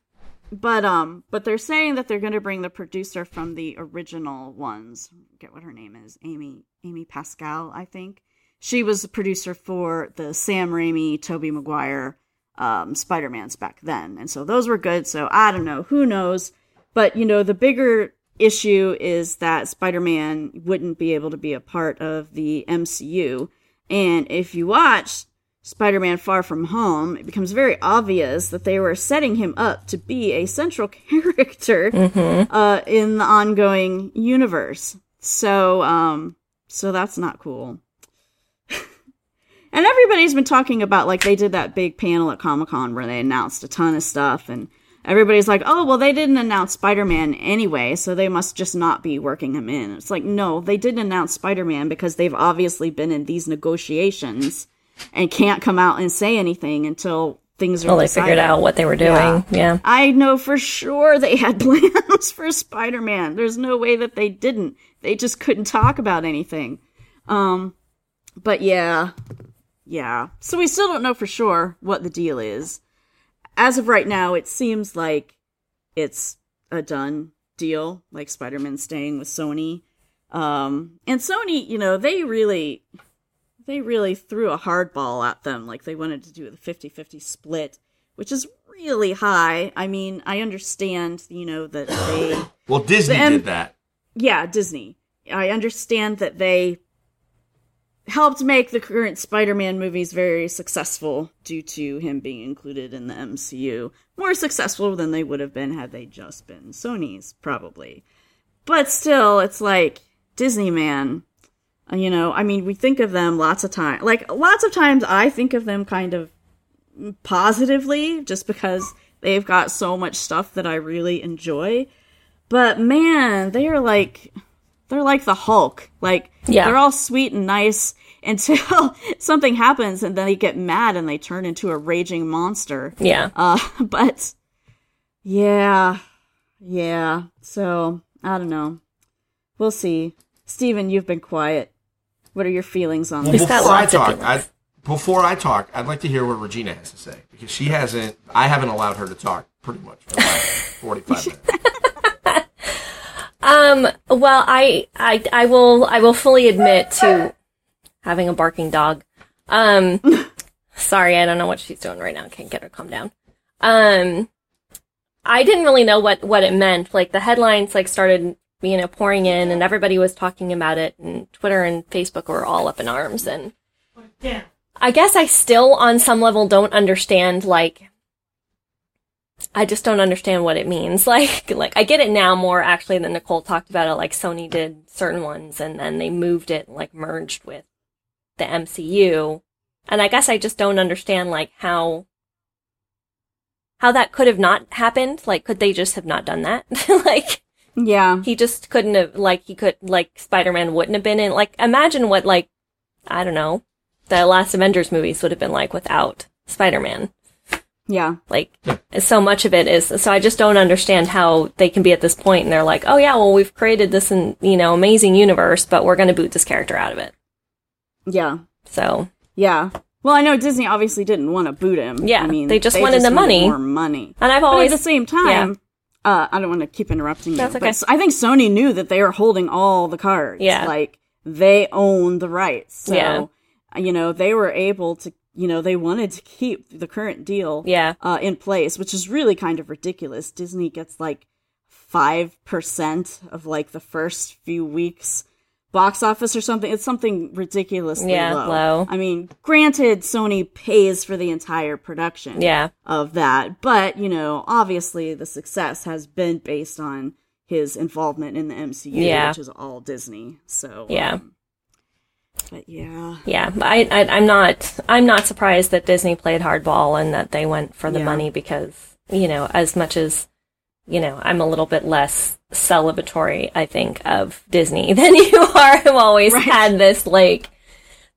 S3: but um, but they're saying that they're going to bring the producer from the original ones. Get what her name is, Amy Amy Pascal, I think. She was the producer for the Sam Raimi, Tobey Maguire, um, Spider Mans back then, and so those were good. So I don't know, who knows? But you know, the bigger issue is that Spider Man wouldn't be able to be a part of the MCU, and if you watch Spider Man Far From Home, it becomes very obvious that they were setting him up to be a central character uh, in the ongoing universe. So, um, so that's not cool. and everybody's been talking about like they did that big panel at Comic Con where they announced a ton of stuff, and everybody's like, "Oh, well, they didn't announce Spider Man anyway, so they must just not be working him in." It's like, no, they didn't announce Spider Man because they've obviously been in these negotiations and can't come out and say anything until things are
S4: Well, they figured out what they were doing.
S3: Yeah.
S4: Yeah.
S3: I know for sure they had plans for Spider Man. There's no way that they didn't. They just couldn't talk about anything. Um, but yeah, yeah. So we still don't know for sure what the deal is. As of right now, it seems like it's a done deal, like Spider Man staying with Sony. Um, and Sony, you know, they really, they really threw a hardball at them. Like they wanted to do the 50 50 split, which is really high. I mean, I understand, you know, that they,
S5: Well, Disney
S3: And-
S5: did that.
S3: yeah, Disney. I understand that they helped make the current Spider-Man movies very successful due to him being included in the MCU. More successful than they would have been had they just been Sony's, probably. But still, it's like Disney man. uh, You know, I mean, we think of them lots of times. Like lots of times, I think of them kind of positively, just because they've got so much stuff that I really enjoy. But man, they are like they're like the Hulk. Like
S4: Yeah.
S3: they're all sweet and nice until something happens and then they get mad and they turn into a raging monster.
S4: Yeah.
S3: Uh but yeah. Yeah. So, I don't know. We'll see. Steven, you've been quiet. What are your feelings on
S4: He's
S3: this?
S4: got
S5: before I
S4: lots of
S5: talk. I, before I talk, I'd like to hear what Regina has to say because she hasn't. I haven't allowed her to talk pretty much for the last forty-five minutes.
S4: Um, well, I, I, I will, I will fully admit to having a barking dog. Um, sorry, I don't know what she's doing right now. Can't get her to calm down. Um, I didn't really know what, what it meant. Like the headlines, like started, you know, pouring in and everybody was talking about it and Twitter and Facebook were all up in arms and I guess I still on some level don't understand, like, I just don't understand what it means. Like, like I get it now more actually than Nicole talked about it. Like Sony did certain ones and then they moved it, like merged with the MCU. And I guess I just don't understand like how, how that could have not happened. Like, could they just have not done that? like,
S3: Yeah.
S4: he just couldn't have, like, he could, like, Spider-Man wouldn't have been in, like, imagine what, like, I don't know, the last Avengers movies would have been like without Spider-Man.
S3: Yeah.
S4: Like, so much of it is, so I just don't understand how they can be at this point and they're like, oh yeah, well, we've created this, in, you know, amazing universe, but we're going to boot this character out of it.
S3: Yeah.
S4: So,
S3: Yeah. Well, I know Disney obviously didn't want to boot him.
S4: Yeah,
S3: I mean,
S4: they just wanted the money.
S3: more money.
S4: and I've
S3: But
S4: always,
S3: at the same time, uh, I don't want to keep interrupting you.
S4: That's
S3: but
S4: okay.
S3: I think Sony knew that they were holding all the cards.
S4: Yeah.
S3: Like, they own the rights. So,
S4: Yeah.
S3: you know, they were able to, you know, they wanted to keep the current deal
S4: yeah,
S3: uh, in place, which is really kind of ridiculous. Disney gets like 5% of like the first few weeks box office or something. It's something ridiculously
S4: Yeah,
S3: low.
S4: low.
S3: I mean, granted, Sony pays for the entire production
S4: yeah,
S3: of that, but you know, obviously the success has been based on his involvement in the MCU,
S4: Yeah.
S3: which is all Disney. So
S4: Yeah.
S3: um, but yeah,
S4: yeah. I, I, I'm not, I'm not surprised that Disney played hardball and that they went for the
S3: Yeah.
S4: money because, you know, as much as, you know, I'm a little bit less celebratory, I think, of Disney than you are. I've always
S3: Right.
S4: had this, like,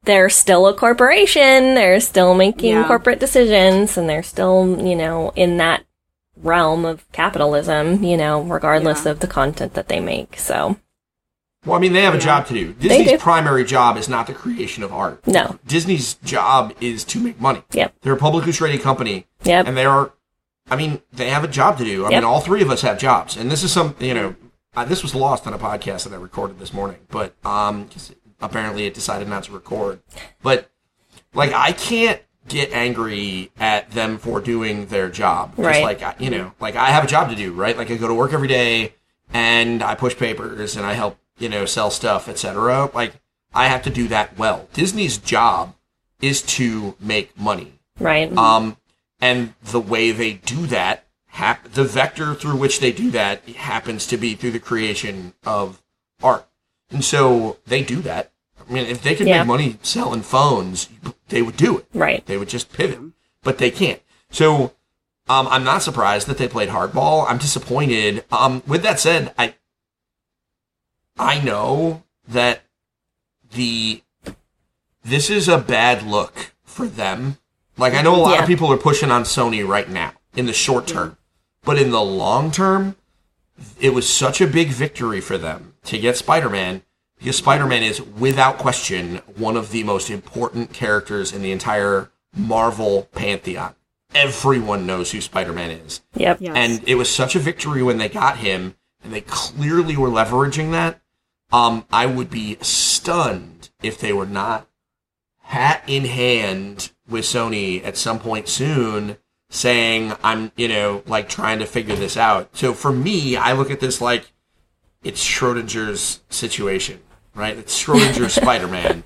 S4: they're still a corporation, they're still making
S3: Yeah.
S4: corporate decisions, and they're still, you know, in that realm of capitalism, you know, regardless
S3: Yeah.
S4: of the content that they make. So,
S5: Well, I mean, they have a job to do. Disney's
S4: do.
S5: primary job is not the creation of art.
S4: no.
S5: Disney's job is to make money.
S4: Yep.
S5: They're a publicly traded company,
S4: Yep.
S5: and they are. I mean, they have a job to do. I
S4: Yep.
S5: mean, all three of us have jobs, and this is some. You know, uh, this was lost on a podcast that I recorded this morning, but um, apparently it decided not to record. But like, I can't get angry at them for doing their job. Just
S4: Right.
S5: like I- you know, like I have a job to do, right? Like I go to work every day, and I push papers, and I help you know sell stuff, etc. Like I have to do that well. Disney's job is to make money.
S4: Right.
S5: Um, and the way they do that, hap- the vector through which they do that happens to be through the creation of art. And so they do that. I mean, if they could
S4: Yeah.
S5: make money selling phones, they would do it.
S4: right.
S5: They would just pivot, but they can't. So, um, I'm not surprised that they played hardball. I'm disappointed. Um, with that said, I, I know that the, this is a bad look for them. Like, I know a lot
S4: Yeah.
S5: of people are pushing on Sony right now in the short mm-hmm. term, but in the long term, it was such a big victory for them to get Spider-Man because Spider-Man is without question one of the most important characters in the entire Marvel pantheon. everyone knows who Spider-Man is.
S4: Yep.
S3: Yes.
S5: And it was such a victory when they got him, and they clearly were leveraging that. Um, I would be stunned if they were not hat in hand with Sony at some point soon saying, I'm, you know, like trying to figure this out. So for me, I look at this like it's Schrodinger's situation, right? It's Schrodinger's Spider-Man.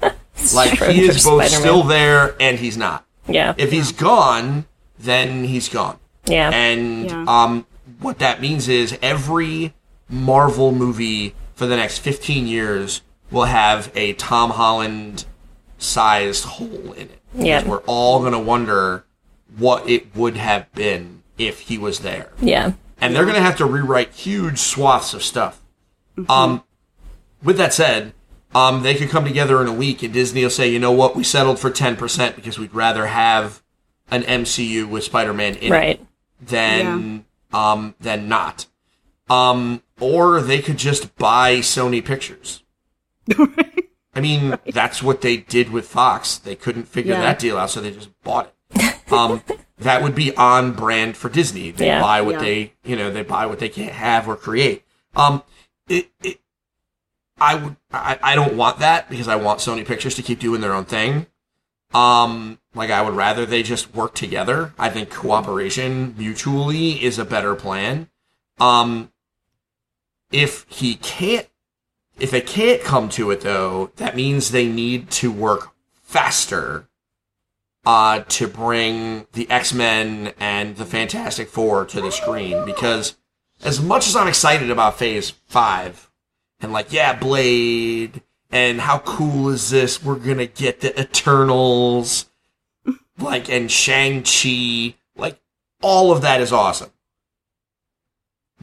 S5: Like he is both
S4: Spider-Man.
S5: still there and he's not.
S4: Yeah.
S5: If he's gone, then he's gone.
S4: Yeah.
S5: And
S3: Yeah.
S5: um, what that means is every Marvel movie for the next 15 years will have a Tom Holland sized hole in it.
S4: Yeah.
S5: Because We're all going to wonder what it would have been if he was there.
S4: yeah.
S5: And they're going to have to rewrite huge swaths of stuff. Um, with that said, um, they could come together in a week and Disney will say, you know what, we settled for 10% because we'd rather have an MCU with Spider-Man in it
S4: Right.
S5: than um than not. Um or they could just buy Sony Pictures. I mean, that's what they did with Fox. They couldn't figure
S3: Yeah.
S5: that deal out, so they just bought it. Um that would be on brand for Disney. They
S4: Yeah.
S5: buy what
S3: Yeah.
S5: they, you know, they buy what they can't have or create. Um it, it I would I, I don't want that because I want Sony Pictures to keep doing their own thing. Um, like I would rather they just work together. I think cooperation mutually is a better plan. Um, if he can't, if they can't come to it though, that means they need to work faster. Uh, to bring the X-Men and the Fantastic Four to the screen because as much as I'm excited about Phase 5 and like, yeah, Blade, and how cool is this? We're gonna get the Eternals, like, and Shang-Chi, like, all of that is awesome.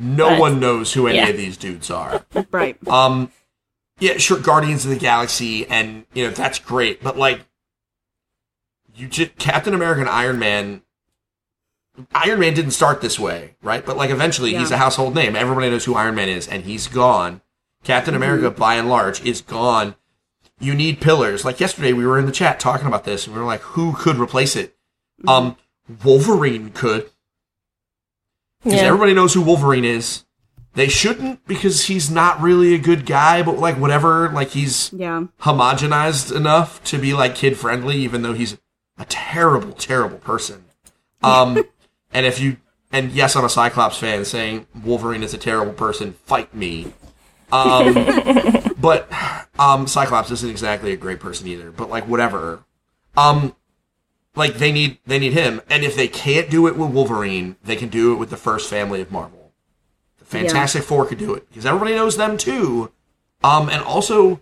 S5: No
S4: But-
S5: one knows who any
S4: yeah.
S5: of these dudes are.
S3: right.
S5: Um, yeah, sure, Guardians of the Galaxy, and you know that's great, but like, you just Captain America and Iron Man. Iron Man didn't start this way, right? But like, eventually, he's a household name. Everybody knows who Iron Man is, and he's gone. Captain America, by and large, is gone. You need pillars. Like yesterday, we were in the chat talking about this, and we were like, who could replace it? Um, Wolverine could, because
S4: Yeah.
S5: everybody knows who Wolverine is. They shouldn't because he's not really a good guy, but like whatever, like he's
S3: Yeah.
S5: homogenized enough to be like kid friendly, even though he's a terrible, terrible person. Um, and if you, and yes, I'm a Cyclops fan saying Wolverine is a terrible person, fight me. Um, but, um, Cyclops isn't exactly a great person either, but like whatever. Um, like they need, they need him. And if they can't do it with Wolverine, they can do it with the first family of Marvel. The Fantastic Four could do it because everybody knows them too. Um, and also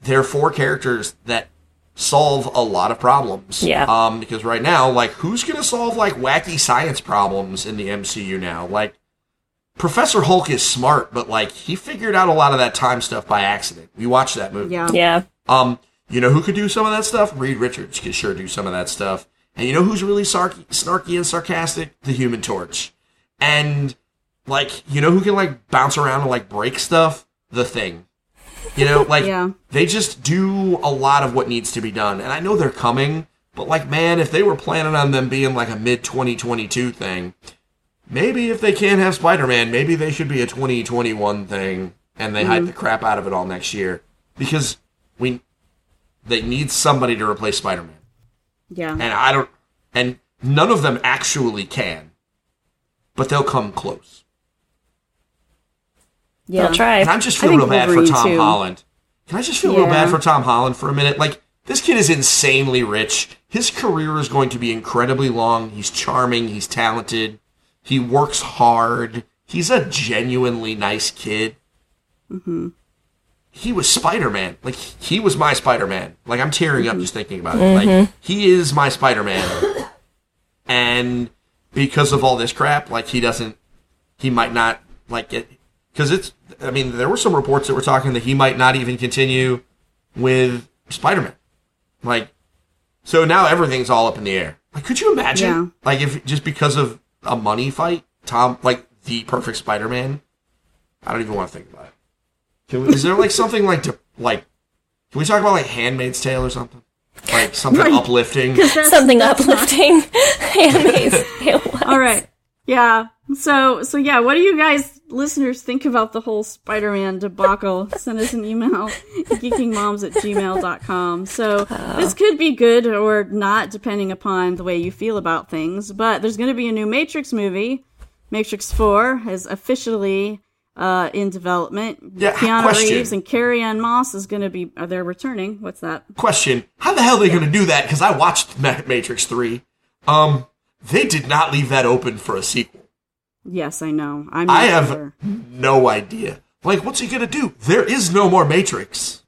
S5: they're four characters that solve a lot of problems.
S4: Yeah.
S5: Um, because right now, like, who's gonna solve like wacky science problems in the MCU now? Like, Professor Hulk is smart, but like he figured out a lot of that time stuff by accident. We watched that movie.
S3: Yeah.
S4: Yeah.
S5: Um, you know who could do some of that stuff? Reed Richards could sure do some of that stuff. And you know who's really sarky, snarky and sarcastic? The Human Torch. And like, you know who can like bounce around and like break stuff? The Thing. You know, like
S3: Yeah.
S5: they just do a lot of what needs to be done. And I know they're coming, but like, man, if they were planning on them being like a mid 2022 thing, maybe if they can't have Spider-Man, maybe they should be a 2021 thing and they mm-hmm. hype the crap out of it all next year because we they need somebody to replace Spider-Man.
S3: Yeah.
S5: And I don't and none of them actually can. But they'll come close.
S3: Yeah.
S4: They'll try.
S5: And I just
S3: I
S5: feel
S3: think
S5: real bad for Tom
S3: too.
S5: Holland. Can I just feel real bad for Tom Holland for a minute? Like, this kid is insanely rich. His career is going to be incredibly long. He's charming. He's talented. He works hard. He's a genuinely nice kid.
S3: Mm-hmm.
S5: He was Spider Man. Like, he was my Spider Man. Like, I'm tearing
S3: Mm-hmm.
S5: up just thinking about it. Like, he is my Spider Man. and because of all this crap, like, he doesn't, he might not, like, it because it's, I mean, there were some reports that were talking that he might not even continue with Spider Man. Like, so now everything's all up in the air. Like, could you imagine?
S3: Yeah.
S5: Like, if just because of a money fight, Tom, like the perfect Spider Man, I don't even want to think about it. Can we, is there like something like to like? Can we talk about like Handmaid's Tale or something? like something uplifting.
S3: That's-
S4: Something
S3: that's not-
S4: uplifting. Annie's. It was.
S3: All right. Yeah. So so yeah, what do you guys listeners think about the whole Spider-Man debacle? Send us an email, geekingmoms at gmail.com. So uh. this could be good or not, depending upon the way you feel about things. But there's gonna be a new Matrix movie. Matrix 4 is officially uh, in development.
S5: Yeah,
S3: Keanu
S5: question.
S3: Reeves and Carrie Ann Moss is gonna be are they returning? What's that?
S5: Question: How the hell are they going to do that? Because I watched Matrix Three. Um, they did not leave that open for a sequel.
S3: Yes, I know. I'm
S5: I have
S3: sure.
S5: no idea. Like, what's he going to do? There is no more Matrix.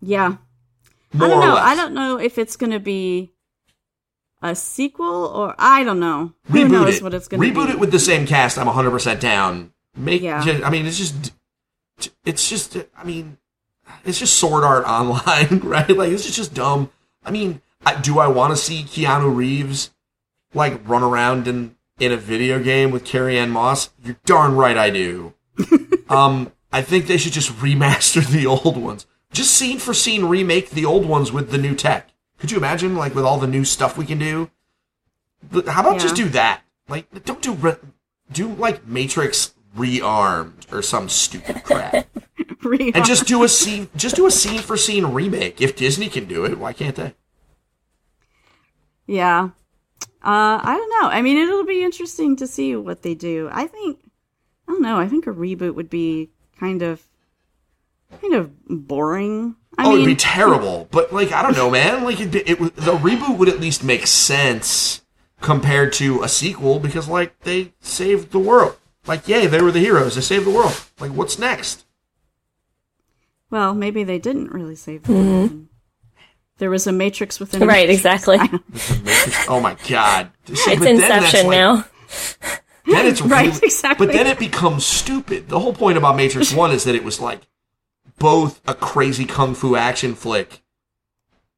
S3: Yeah.
S5: More
S3: I don't know. I don't know if it's going to be a sequel or I don't know. Who
S5: Reboot
S3: knows
S5: it.
S3: what it's going to be?
S5: Reboot it with the same cast. I'm 100 percent down. Make.
S3: Yeah.
S5: ju- I mean, it's just. It's just. I mean, it's just sword art online, right? Like, this is just dumb. I mean, I, do I want to see Keanu Reeves like run around in in a video game with Carrie Ann Moss? You're darn right, I do. um, I think they should just remaster the old ones. Just scene for scene remake the old ones with the new tech. Could you imagine, like, with all the new stuff we can do? How about just do that? Like, don't do re- do like Matrix rearmed or some stupid crap, and just do a scene, just do a scene for scene remake. If Disney can do it, why can't they?
S3: yeah. Uh, I don't know. I mean, it'll be interesting to see what they do. I think, I don't know. I think a reboot would be kind of, kind of boring. I
S5: oh,
S3: mean,
S5: it'd be terrible. But like, I don't know, man. Like, it, it would- the reboot would at least make sense compared to a sequel because like they saved the world. Like, yay, they were the heroes. They saved the world. Like, what's next?
S3: well, maybe they didn't really save the world. There was a Matrix within.
S4: Right,
S3: Matrix.
S4: exactly.
S5: Oh my god, See,
S4: It's
S5: but then
S4: Inception
S5: like-
S4: now.
S5: Then it's
S3: Right,
S5: really,
S3: exactly.
S5: But then it becomes stupid. The whole point about Matrix One is that it was like both a crazy kung fu action flick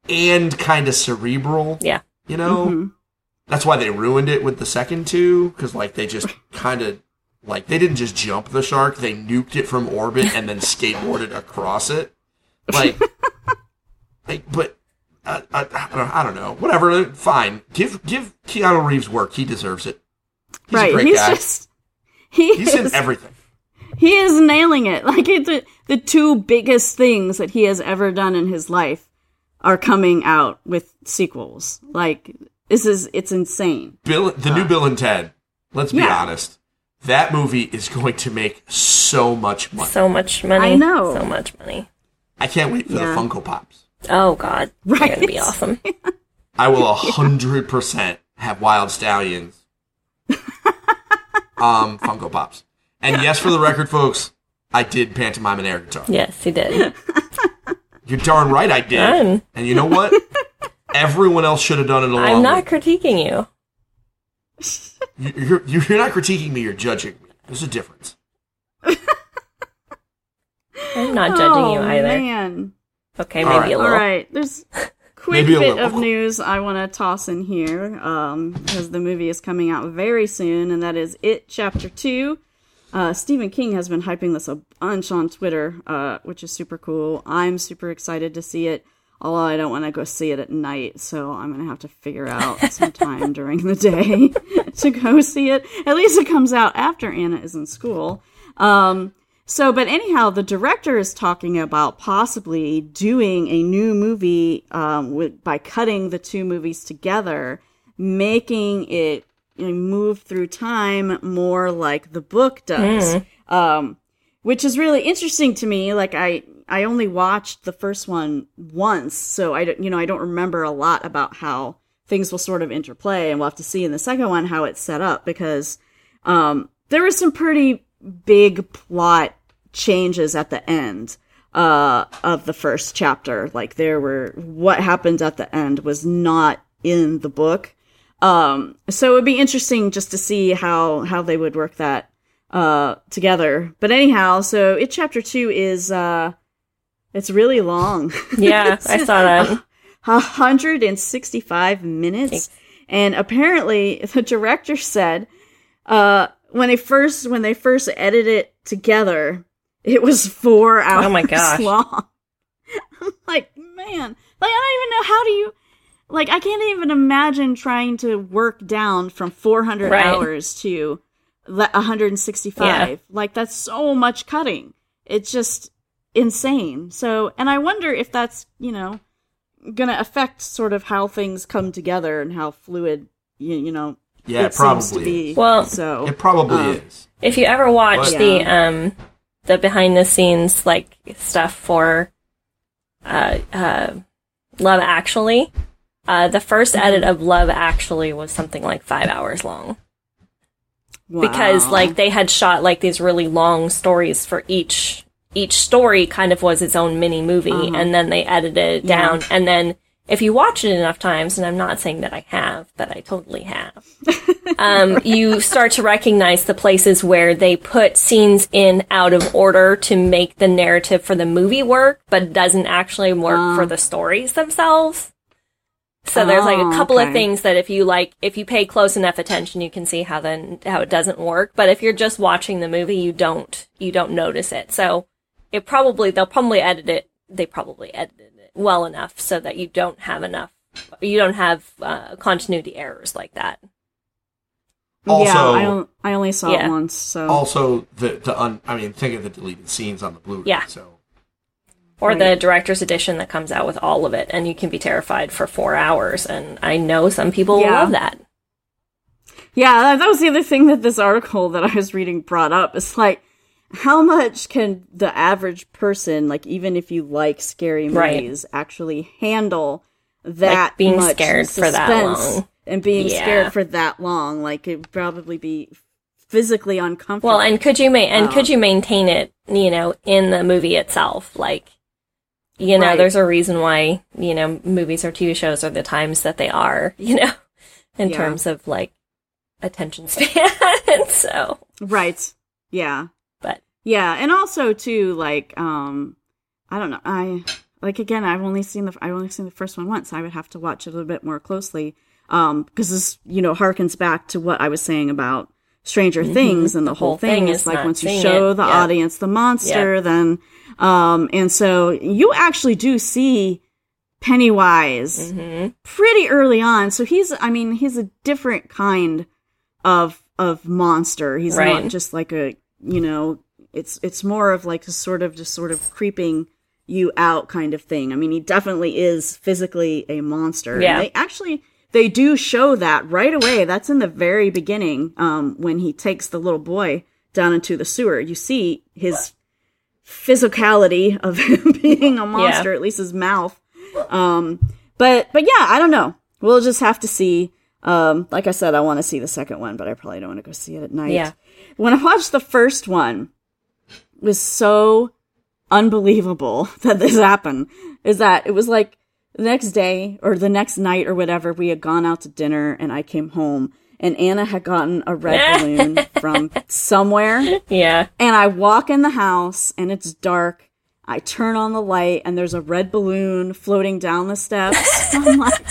S5: and kind of cerebral.
S4: Yeah.
S5: You know,
S3: Mm-hmm.
S5: that's why they ruined it with the second two because like they just kind of like they didn't just jump the shark; they nuked it from orbit and then skateboarded across it. Like, like, but. Uh, I, I, don't, I don't know. Whatever. Fine. Give give Keanu Reeves work. He deserves it. He's
S3: right.
S5: a
S3: he's
S5: guy.
S3: just. He
S5: He's
S3: is,
S5: in everything.
S3: He is nailing it. Like it's the the two biggest things that he has ever done in his life are coming out with sequels. Like this is it's insane.
S5: Bill, the new Bill and Ted. Let's be
S3: Yeah.
S5: honest. That movie is going to make so much money.
S4: So much money.
S3: I know.
S4: So much money.
S5: I can't wait for
S3: Yeah.
S5: the Funko Pops.
S4: Oh God. They're
S3: Right.
S4: gonna be awesome.
S5: I will a hundred percent have Wyld Stallyns. um, Funko Pops. And yes, for the record, folks, I did pantomime an air guitar.
S4: Yes, he did.
S5: You're darn right I did.
S4: Done.
S5: And you know what? Everyone else should have done it along.
S4: I'm not
S5: with-
S4: critiquing you.
S5: You're, you're, you're not critiquing me. You're judging me. There's a difference.
S4: I'm not judging
S3: oh,
S4: you either.
S3: Man.
S4: Okay, maybe
S5: right.
S4: a little.
S3: right. There's
S5: a
S3: quick
S5: bit
S3: of news I want to toss in here um, because the movie is coming out very soon, and that is It Chapter Two. Uh, Stephen King has been hyping this a bunch on Twitter, uh, which is super cool. I'm super excited to see it, although I don't want to go see it at night, so I'm gonna have to figure out some time during the day to go see it. At least it comes out after Anna is in school. Um, so, but anyhow, the director is talking about possibly doing a new movie um, with, by cutting the two movies together, making it you know, move through time more like the book does. Um, which is really interesting to me. Like I, I only watched the first one once, so I don't, you know, I don't remember a lot about how things will sort of interplay, and we'll have to see in the second one how it's set up because um, there were some pretty big plot changes at the end uh, of the first chapter. Like there were what happened at the end was not in the book. Um, so it would be interesting just to see how how they would work that uh together. But anyhow, so it chapter two is uh it's really long.
S4: Yeah, I saw that.
S3: 165 minutes. And apparently the director said uh when they first when they first edited it together, it was four hours
S4: Oh my gosh.
S3: long. I'm like, man. Like I don't even know how do you like I can't even imagine trying to work down from 400
S4: Right.
S3: hours to le- 165.
S4: Yeah.
S3: Like that's so much cutting. It's just insane. So, and I wonder if that's, you know, going to affect sort of how things come together and how fluid, you, you know,
S5: Yeah,
S3: it
S5: it probably
S3: seems to be.
S5: is.
S4: Well,
S3: so
S5: It probably
S3: um,
S5: is.
S4: If you ever watch
S5: But-
S4: the um the behind the scenes like stuff for uh uh Love Actually, uh the first
S3: Mm-hmm.
S4: edit of Love Actually was something like 5 hours long because like they had shot like these really long stories for each each story kind of was its own mini movie
S3: Uh-huh.
S4: and then they edited it
S3: Yeah.
S4: down and then if you watch it enough times and I'm not saying that I have but I totally have um, you start to recognize the places where they put scenes in out of order to make the narrative for the movie work, but doesn't actually work for the stories themselves. So there's like
S3: Oh,
S4: a couple of things that if you like, if you pay close enough attention, you can see how then how it doesn't work. But if you're just watching the movie, you don't you don't notice it. So it probably they'll probably edit it. They probably edited it well enough so that you don't have enough. You don't have uh, continuity errors like that.
S3: yeah,
S5: Also-
S3: I, on- I only saw
S4: Yeah.
S3: it once. So
S5: Also, the the un, I mean, think of the deleted scenes on the Blu-ray.
S4: Yeah.
S5: So
S4: or the director's edition that comes out with all of it and you can be terrified for four hours and i know some people
S3: Yeah.
S4: love that
S3: Yeah, that- that was the other thing that this article that I was reading brought up. It's like, how much can the average person, like even if you like scary
S4: Right.
S3: movies, actually handle that
S4: being
S3: much
S4: scared for that long.
S3: and being
S4: Yeah.
S3: scared for that long? Like it'd probably be physically uncomfortable.
S4: well and could you ma- and
S3: Um,
S4: could you maintain it you know in the movie itself like you know
S3: Right.
S4: there's a reason why you know movies or tv shows are the times that they are you know in
S3: Yeah.
S4: terms of like attention span And so
S3: right? Yeah, Yeah, and also too, like, um, I don't know, I like again, I've only seen the I've only seen the first one once. I would have to watch it a little bit more closely, um, because this you know harkens back to what I was saying about Stranger Things and the, whole thing, is like once you show
S4: it.
S3: the
S4: Yeah.
S3: audience the monster, then, um, and so you actually do see Pennywise
S4: hmm
S3: pretty early on. So he's, I mean, he's a different kind of of monster. He's
S4: Right.
S3: not just like a, you know, it's it's more of like a sort of just sort of creeping you out kind of thing. I mean, he definitely is physically a monster. And
S4: Yeah.
S3: They actually they do show that right away. That's in the very beginning um when he takes the little boy down into the sewer. You see his physicality of him being a monster, yeah. at least his mouth. Um, but but yeah, I don't know. We'll just have to see. Um, like I said, I want to see the second one, but I probably don't want to go see it at night.
S4: Yeah.
S3: When I watched the first one, was so unbelievable that this happened. Is that it was like the next day or the next night or whatever, we had gone out to dinner and I came home and Anna had gotten a red balloon from somewhere
S4: yeah
S3: and I walk in the house and it's dark. I turn on the light and there's a red balloon floating down the steps. I'm like,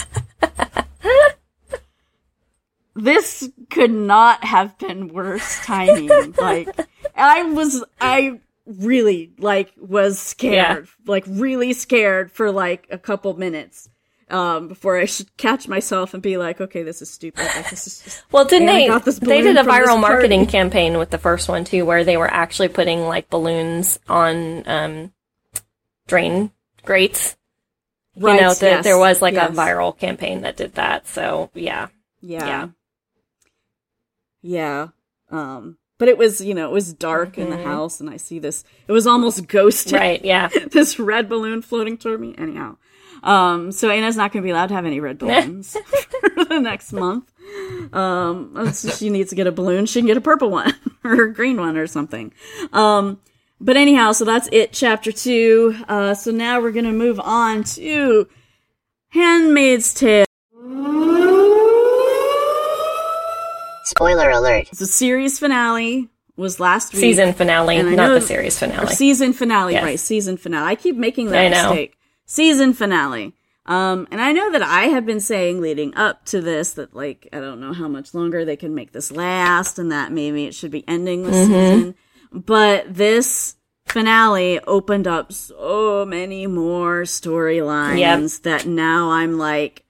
S3: this could not have been worse timing. Like, I was, I really like was scared, like really scared for like a couple minutes. Um, before I should catch myself and be like, okay, this is stupid. Like, this is just
S4: Well, didn't they? They did a viral marketing campaign with the first one too, where they were actually putting like balloons on um, drain grates.
S3: right.
S4: you know, th-
S3: yes,
S4: there was like
S3: yes.
S4: a viral campaign that did that. So yeah,
S3: Yeah.
S4: Yeah.
S3: Yeah. Um, but it was, you know, it was dark in
S4: Mm-hmm.
S3: the house and I see this, it was almost ghosty.
S4: right, yeah,
S3: this red balloon floating toward me. Anyhow. Um, so Anna's not going to be allowed to have any red balloons for the next month. Um, it's- she needs to get a balloon. She can get a purple one or a green one or something. Um, but anyhow, so that's it, chapter two. Uh, so now we're going to move on to Handmaid's Tale.
S2: Spoiler alert.
S3: The series finale was last week.
S4: season finale, not the series finale.
S3: season finale,
S4: Yes.
S3: right? Season finale. I keep making that
S4: I know.
S3: mistake. Season finale. Um, and I know that I have been saying leading up to this that like I don't know how much longer they can make this last, and that maybe it should be ending this
S4: Mm-hmm.
S3: season. But this finale opened up so many more storylines that now I'm like,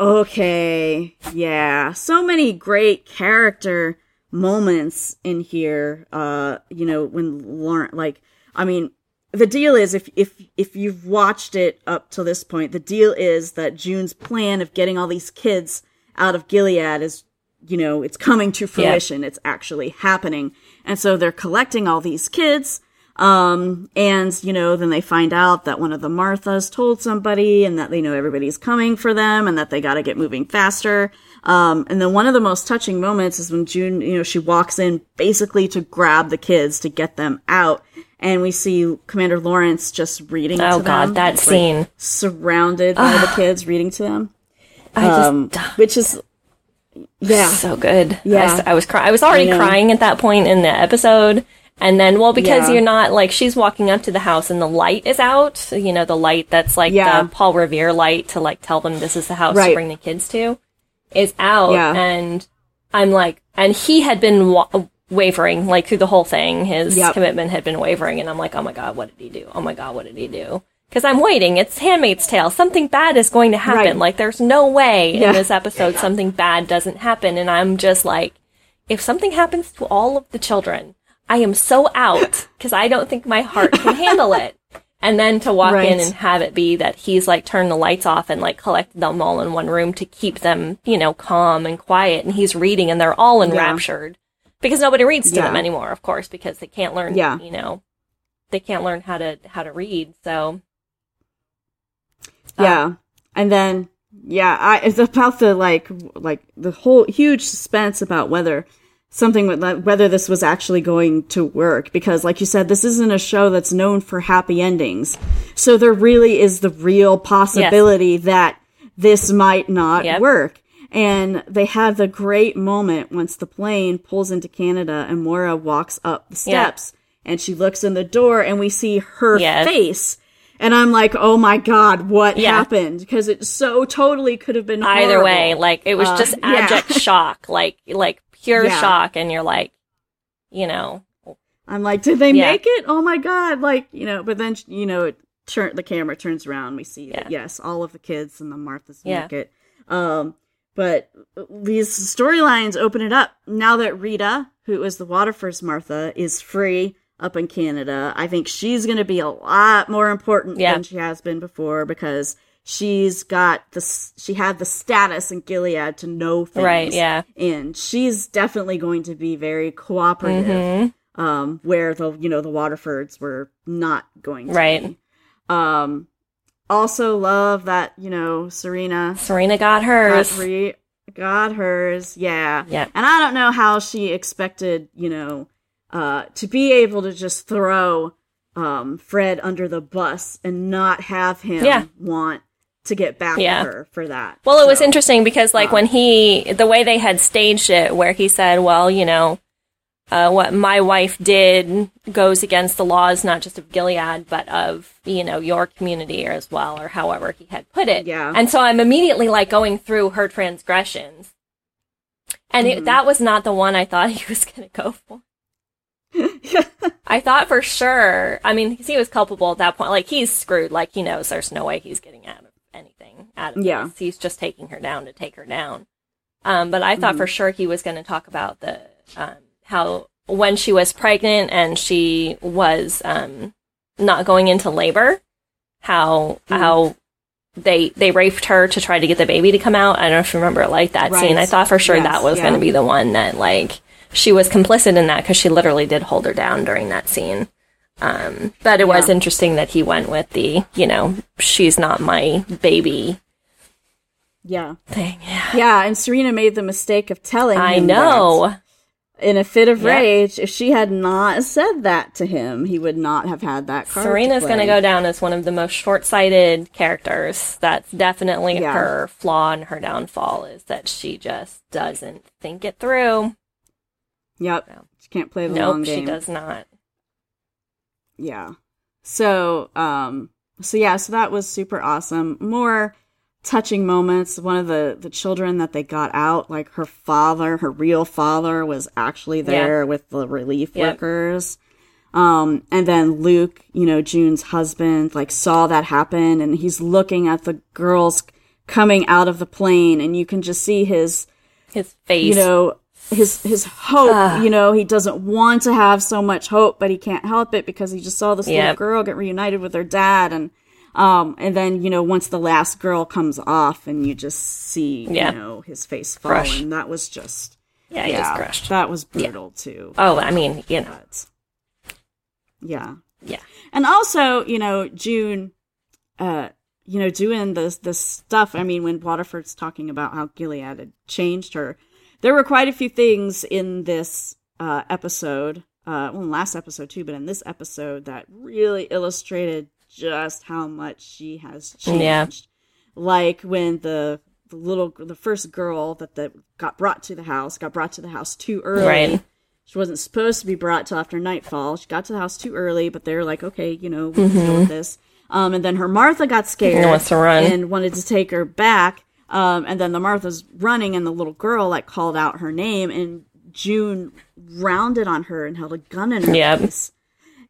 S3: okay, yeah, so many great character moments in here. Uh, you know, when Lauren, like, I mean, the deal is if if if you've watched it up to this point, the deal is that June's plan of getting all these kids out of Gilead is, you know, it's coming to fruition. It's actually happening, and so they're collecting all these kids. Um, and you know, then they find out that one of the Marthas told somebody, and that they know everybody's coming for them, and that they got to get moving faster. Um, and then one of the most touching moments is when June, you know, she walks in basically to grab the kids to get them out. And we see Commander Lawrence just reading
S4: Oh, God,
S3: them.
S4: that
S3: like,
S4: scene.
S3: surrounded by the kids reading to them.
S4: I just
S3: Um, which is, yeah.
S4: so good.
S3: Yeah.
S4: I was crying I was already
S3: I
S4: crying at that point in the episode. And then, well, because
S3: Yeah.
S4: you're not like she's walking up to the house and the light is out. You know, the light that's like
S3: Yeah.
S4: the Paul Revere light to like tell them this is the house to bring the kids to is out.
S3: Yeah.
S4: And I'm like, and he had been wa- wavering like through the whole thing. His
S3: Yep.
S4: commitment had been wavering, and I'm like, oh my god, what did he do? Oh my god, what did he do? Because I'm waiting. It's Handmaid's Tale. Something bad is going to happen.
S3: Right.
S4: Like, there's no way
S3: Yeah.
S4: in this episode something bad doesn't happen. And I'm just like, if something happens to all of the children, I am so out because I don't think my heart can handle it. And then to walk
S3: Right.
S4: in and have it be that he's like turned the lights off and like collected them all in one room to keep them, you know, calm and quiet. And he's reading and they're all enraptured because nobody reads to
S3: Yeah.
S4: them anymore, of course, because they can't learn,
S3: Yeah.
S4: you know, they can't learn how to, how to read. So
S3: Yeah. Um, and then, yeah, I, it's about the, like, like, the whole huge suspense about whether something, with- whether this was actually going to work. Because, like you said, this isn't a show that's known for happy endings. So there really is the real possibility that this might not
S4: Yep.
S3: work. And they had the great moment once the plane pulls into Canada and Moira walks up the
S4: Yeah.
S3: steps and she looks in the door and we see her
S4: Yes.
S3: face. And I'm like, oh my God, what
S4: Yeah.
S3: happened? Because it so totally could have been
S4: either way, like it was
S3: Uh,
S4: just
S3: yeah.
S4: abject shock, like, like pure
S3: Yeah.
S4: shock. And you're like, you know,
S3: I'm like, did they
S4: Yeah.
S3: make it? Oh my God. Like, you know, but then, you know, it turn, the camera turns around. We see that, yes, all of the kids and the Marthas
S4: Yeah.
S3: make it. Um, but these storylines open it up. Now that Rita, who is the Waterford's Martha, is free up in Canada, I think she's going to be a lot more important
S4: Yeah.
S3: than she has been before because she's got the she had the status in Gilead to know things.
S4: Right, yeah.
S3: And she's definitely going to be very cooperative.
S4: Mm-hmm.
S3: Um, where the you know the Waterfords were not going to
S4: Right.
S3: be. Um, also love that you know Serena
S4: Serena got
S3: got,
S4: hers.
S3: re- got hers, yeah.
S4: Yep.
S3: And I don't know how she expected, you know, uh, to be able to just throw um, Fred under the bus and not have him
S4: Yeah.
S3: want to get back
S4: Yeah.
S3: at her for that.
S4: Well, it was interesting because, like, when he, the way they had staged it, where he said, well, you know, uh, what my wife did goes against the laws, not just of Gilead, but of, you know, your community as well, or however he had put it.
S3: Yeah.
S4: And so I'm immediately, like, going through her transgressions. And
S3: Mm-hmm.
S4: it, that was not the one I thought he was going to go for. I thought for sure. I mean, he was culpable at that point. Like he's screwed. Like he knows there's no way he's getting out anything. Out of
S3: Yeah.
S4: this. he's just taking her down to take her down. Um, but I thought for sure he was going to talk about the um, how when she was pregnant and she was um, not going into labor, how how they they raped her to try to get the baby to come out. I don't know if you remember like that
S3: Right.
S4: scene. I thought for sure
S3: Yes,
S4: that was
S3: yeah.
S4: going to be the one that like she was complicit in that because she literally did hold her down during that scene. Um, but it was interesting that he went with the you know she's not my baby
S3: yeah.
S4: thing. Yeah,
S3: Yeah, and Serena made the mistake of telling
S4: I
S3: him
S4: know.
S3: in a fit of
S4: Yeah.
S3: rage. If she had not said that to him, he would not have had that card.
S4: Serena's going to go down as one of the most short-sighted characters. That's definitely
S3: Yeah.
S4: her flaw and her downfall is that she just doesn't think it through.
S3: Yep.
S4: No.
S3: She can't play the long
S4: Nope,
S3: game.
S4: she does not.
S3: Yeah. So, um, so yeah, so that was super awesome. More touching moments. One of the the children that they got out, like her father, her real father, was actually there with the relief
S4: Yep.
S3: workers. Um, and then Luke, you know, June's husband, like saw that happen and he's looking at the girls coming out of the plane and you can just see his,
S4: His face.
S3: you know, his, his hope, you know, he doesn't want to have so much hope, but he can't help it because he just saw this little girl get reunited with her dad and, um, and then, you know, once the last girl comes off and you just see,
S4: Yeah.
S3: you know, his face fall
S4: Crush.
S3: and that was just,
S4: yeah,
S3: yeah,
S4: was crushed.
S3: that was brutal too.
S4: Oh, I mean, you know,
S3: But, yeah.
S4: yeah.
S3: And also, you know, June, uh, you know, doing this this stuff. I mean, when Waterford's talking about how Gilead had changed her, there were quite a few things in this uh, episode, uh, well, last episode too, but in this episode that really illustrated just how much she has changed.
S4: Yeah.
S3: Like when the the little the first girl that that got brought to the house got brought to the house too early.
S4: Right.
S3: She wasn't supposed to be brought till after nightfall. She got to the house too early, but they were like, okay, you know, we can deal with this. Um, and then her Martha got scared
S4: And wants to run.
S3: and wanted to take her back. Um, and then the Martha's running, and the little girl like called out her name, and June rounded on her and held a gun in her
S4: Yep.
S3: face.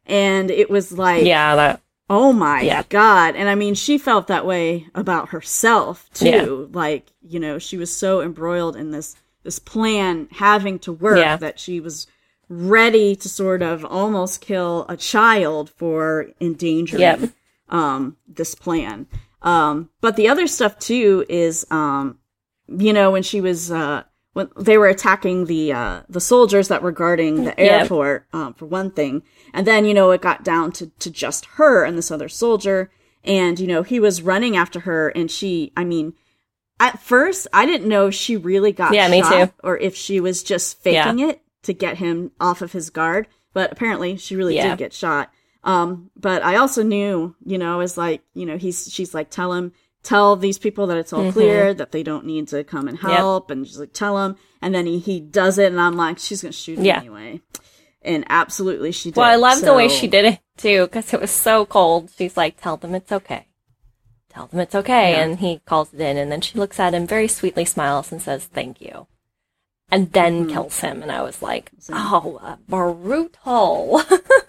S3: And it was like,
S4: Yeah, that,
S3: Oh my
S4: Yeah.
S3: god. And I mean, she felt that way about herself too.
S4: Yeah.
S3: Like, you know, she was so embroiled in this this plan having to work
S4: Yeah.
S3: that she was ready to sort of almost kill a child for endangering
S4: Yep.
S3: um this plan. Um but the other stuff too is um you know when she was uh when they were attacking the uh the soldiers that were guarding the
S4: Yeah.
S3: airport um for one thing and then you know it got down to to just her and this other soldier and you know he was running after her and she i mean at first i didn't know if she really got
S4: Yeah, me
S3: shot
S4: too.
S3: or if she was just faking it to get him off of his guard but apparently she really
S4: Yeah.
S3: did get shot um but i also knew you know is like you know he's she's like tell him tell these people that it's all clear that they don't need to come and
S4: Mm-hmm. Yep.
S3: help and she's like tell him and then he, he does it and i'm like she's gonna shoot him
S4: Yeah.
S3: anyway and absolutely she did
S4: well, I love the way she did it too, because it was so cold. She's like, tell them it's okay. Tell them it's okay.
S3: Yeah.
S4: And he calls it in, and then she looks at him, very sweetly smiles, and says, thank you. And then
S3: Mm-hmm.
S4: kills him. And I was like, oh, uh, brutal.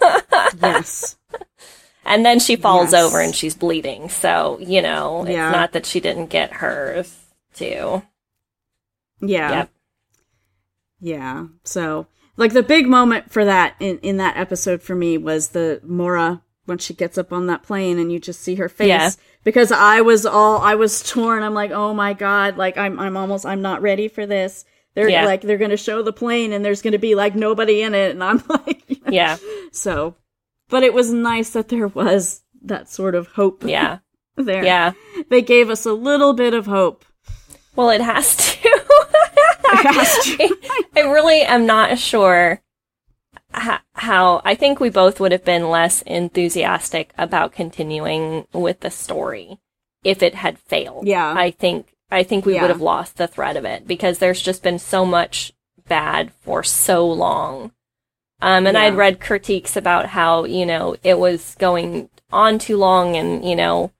S3: yes
S4: and then she falls
S3: Yes.
S4: over and she's bleeding. So, you know, it's
S3: Yeah.
S4: not that she didn't get hers too.
S3: yeah
S4: Yep.
S3: Yeah. So, like the big moment for that in in that episode for me was the Moira when she gets up on that plane and you just see her face
S4: Yeah.
S3: because I was all I was torn. I'm like, "Oh my god, like I'm I'm almost I'm not ready for this." They're
S4: Yeah.
S3: like they're going to show the plane and there's going to be like nobody in it and I'm like
S4: Yeah.
S3: So, but it was nice that there was that sort of hope
S4: Yeah.
S3: there.
S4: Yeah.
S3: They gave us a little bit of hope.
S4: Well, it has to.
S3: it has to.
S4: I really am not sure how. I think we both would have been less enthusiastic about continuing with the story if it had failed.
S3: Yeah.
S4: I think I think we
S3: Yeah.
S4: would have lost the thread of it because there's just been so much bad for so long. Um, and
S3: Yeah.
S4: I'd read critiques about how you know it was going on too long, and you know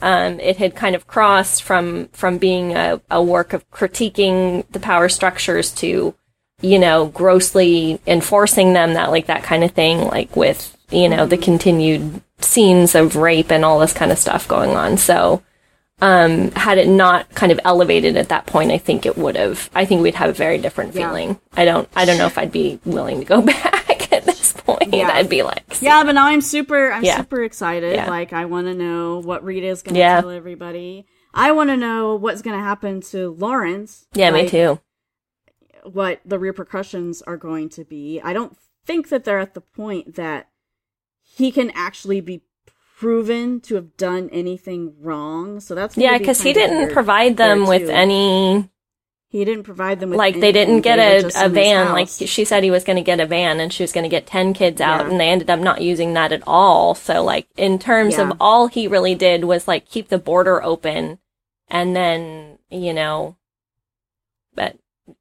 S4: um, it had kind of crossed from from being a, a work of critiquing the power structures to you know grossly enforcing them that like that kind of thing like with you know the continued scenes of rape and all this kind of stuff going on so um had it not kind of elevated at that point i think it would have i think we'd have a very different
S3: Yeah.
S4: feeling i don't i don't know if i'd be willing to go back this point
S3: Yeah.
S4: i'd be like
S3: Yeah, but now I'm super I'm
S4: Yeah.
S3: super excited.
S4: Yeah.
S3: Like I want to know what Rita's going to tell everybody. I want to know what's going to happen to Lawrence.
S4: yeah me too
S3: What the repercussions are going to be. I don't think that they're at the point that he can actually be proven to have done anything wrong. So that's
S4: yeah
S3: be
S4: because he didn't provide them with any
S3: He didn't provide them with
S4: like they didn't get
S3: They
S4: a, a van like she said he was going to get a van and she was going to get 10 kids out
S3: Yeah.
S4: and they ended up not using that at all so like in terms
S3: Yeah.
S4: of all he really did was like keep the border open and then you know but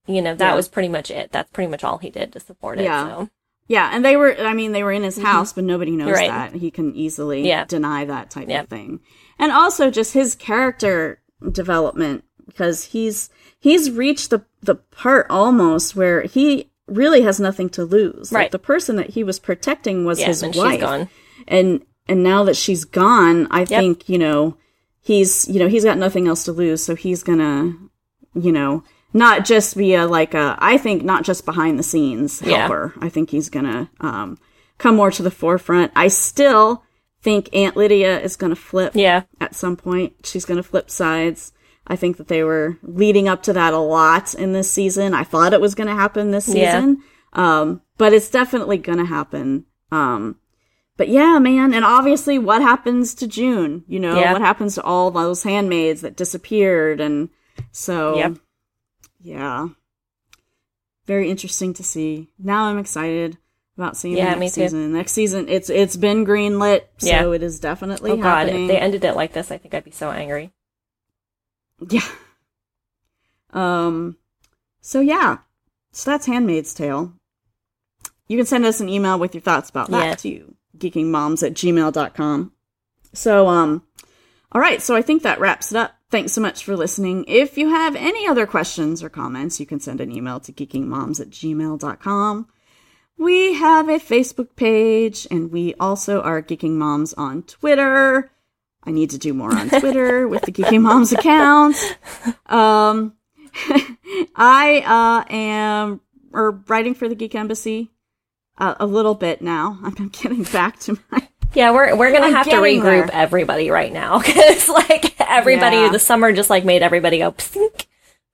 S4: you know that
S3: Yeah.
S4: was pretty much it that's pretty much all he did to support it
S3: Yeah.
S4: so
S3: Yeah, and they were, I mean, they were in his house, but nobody knows
S4: Mm-hmm. Right.
S3: that. He can easily
S4: Yeah.
S3: deny that type of thing. And also just his character development, because he's, he's reached the, the part almost where he really has nothing to lose. Like,
S4: Right.
S3: the person that he was protecting was
S4: Yeah,
S3: his
S4: and
S3: wife. And and now that she's gone, I think, you know, he's you know, he's got nothing else to lose, so he's gonna, you know, not just be a like a I think not just behind the scenes
S4: Yeah.
S3: helper. I think he's gonna um come more to the forefront. I still think Aunt Lydia is gonna flip
S4: Yeah.
S3: at some point. She's going to flip sides. I think that they were leading up to that a lot in this season. I thought it was going to happen this
S4: Yeah.
S3: season. Um, but it's definitely going to happen. Um, but yeah, man. And obviously what happens to June, you know,
S4: Yeah.
S3: what happens to all those handmaids that disappeared. And so,
S4: Yep.
S3: yeah, very interesting to see. Now I'm excited about seeing
S4: Yeah,
S3: next
S4: too.
S3: season. Next season, it's, it's been greenlit. So
S4: Yeah.
S3: it is definitely
S4: Oh god,
S3: happening.
S4: if they ended it like this, I think I'd be so angry.
S3: Yeah. Um so yeah. So that's Handmaid's Tale. You can send us an email with your thoughts about that
S4: Yeah.
S3: to geekingmoms at gmail.com. So um all right, so I think that wraps it up. Thanks so much for listening. If you have any other questions or comments, you can send an email to geekingmoms at gmail.com. We have a Facebook page and we also are Geeking Moms on Twitter. I need to do more on Twitter with the Geeky Moms account. Um, I uh, am or writing for the Geek Embassy uh, a little bit now. I'm getting back to my.
S4: Yeah, we're we're gonna
S3: I'm
S4: have to regroup
S3: there.
S4: everybody right now because like everybody,
S3: Yeah.
S4: the summer just like made everybody go psink.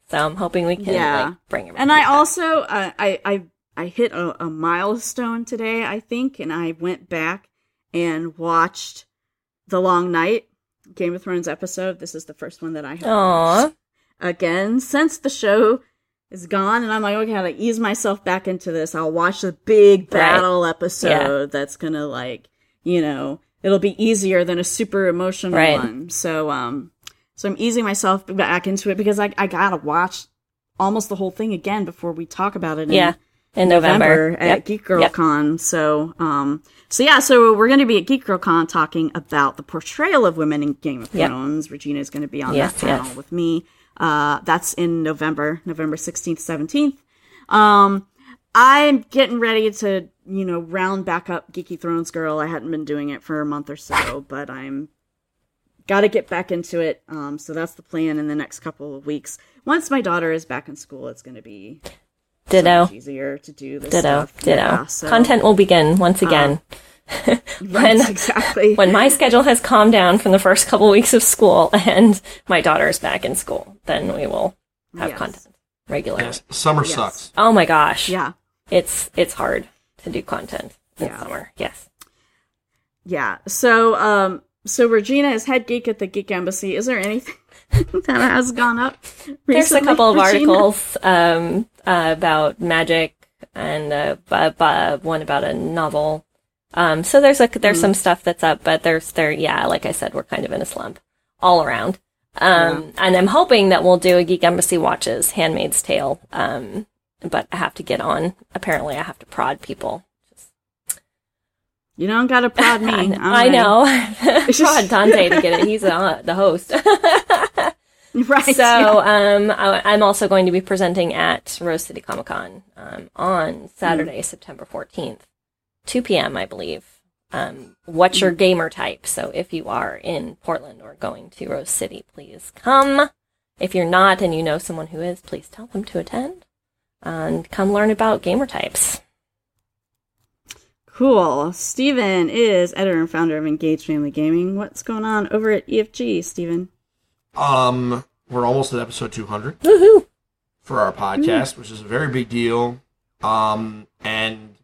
S4: So I'm hoping we can
S3: Yeah.
S4: like bring.
S3: And I
S4: back.
S3: also uh, I I I hit a, a milestone today, I think, and I went back and watched The Long Night, Game of Thrones episode. This is the first one that I have
S4: Aw.
S3: watched again since the show is gone, and I'm like, okay, I gotta ease myself back into this. I'll watch the big
S4: Right.
S3: battle episode that's gonna like, you know, it'll be easier than a super emotional
S4: Right.
S3: one. So um, so I'm easing myself back into it because I I gotta watch almost the whole thing again before we talk about it. in
S4: Yeah. In November,
S3: at
S4: Yep.
S3: Geek Girl
S4: Yep.
S3: Con. So, um, so yeah, so we're going to be at Geek Girl Con talking about the portrayal of women in Game of
S4: Yep.
S3: Thrones. Regina is going to be on
S4: Yes,
S3: that panel
S4: yes.
S3: with me. Uh, that's in November, November 16th, 17th. Um, I'm getting ready to, you know, round back up Geeky Thrones Girl. I hadn't been doing it for a month or so, but I'm got to get back into it. Um, so that's the plan in the next couple of weeks. Once my daughter is back in school, it's going to be
S4: Ditto.
S3: much easier to do this
S4: Ditto.
S3: stuff.
S4: Ditto.
S3: Yeah, so-
S4: Content will begin once again.
S3: Right,
S4: when-
S3: exactly.
S4: when my schedule has calmed down from the first couple weeks of school and my daughter is back in school, then we will have
S3: Yes.
S4: content regularly.
S5: Yes, summer
S3: Yes.
S5: sucks.
S4: Oh my gosh.
S3: yeah,
S4: It's it's hard to do content in
S3: Yeah.
S4: summer. Yes.
S3: yeah. So, um, so Regina is head geek at the Geek Embassy. Is there anything that has gone up?
S4: Recently, There's a couple of
S3: Regina?
S4: articles um, uh, about magic and uh, b- one about a novel. Um, so there's a, there's some stuff that's up, but there's there yeah, like I said, we're kind of in a slump all around. Um, and I'm hoping that we'll do a Geek Embassy watches Handmaid's Tale. Um, but I have to get on. Apparently, I have to prod people.
S3: You don't gotta prod me.
S4: I,
S3: I'm
S4: I know. prod Dante to get it. He's uh, the host.
S3: right?
S4: So
S3: yeah.
S4: um, I, I'm also going to be presenting at Rose City Comic Con um, on Saturday, September 14th, 2 p.m. I believe. Um, what's your gamer type? So if you are in Portland or going to Rose City, please come. If you're not and you know someone who is, please tell them to attend and come learn about gamer types.
S3: Cool. Steven is editor and founder of Engage Family Gaming. What's going on over at EFG, Steven?
S5: Um, we're almost at episode 200
S4: Woohoo!
S5: for our podcast, which is a very big deal. Um, and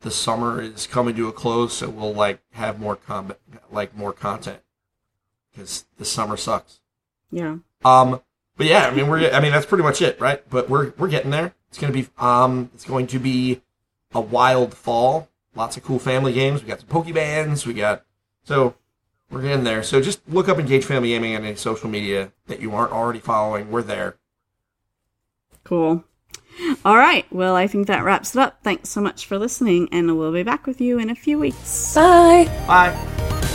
S5: the summer is coming to a close, so we'll like have more com- like more content because the summer sucks.
S3: Yeah.
S5: Um, but yeah, I mean we're I mean that's pretty much it, right? But we're we're getting there. It's gonna be um it's going to be a wild fall. Lots of cool family games. We got some Pokebands. We got so we're getting there. So just look up Engage Family Gaming on any social media that you aren't already following. We're there.
S3: Cool. All right. Well, I think that wraps it up. Thanks so much for listening, and we'll be back with you in a few weeks.
S4: Bye!
S5: Bye.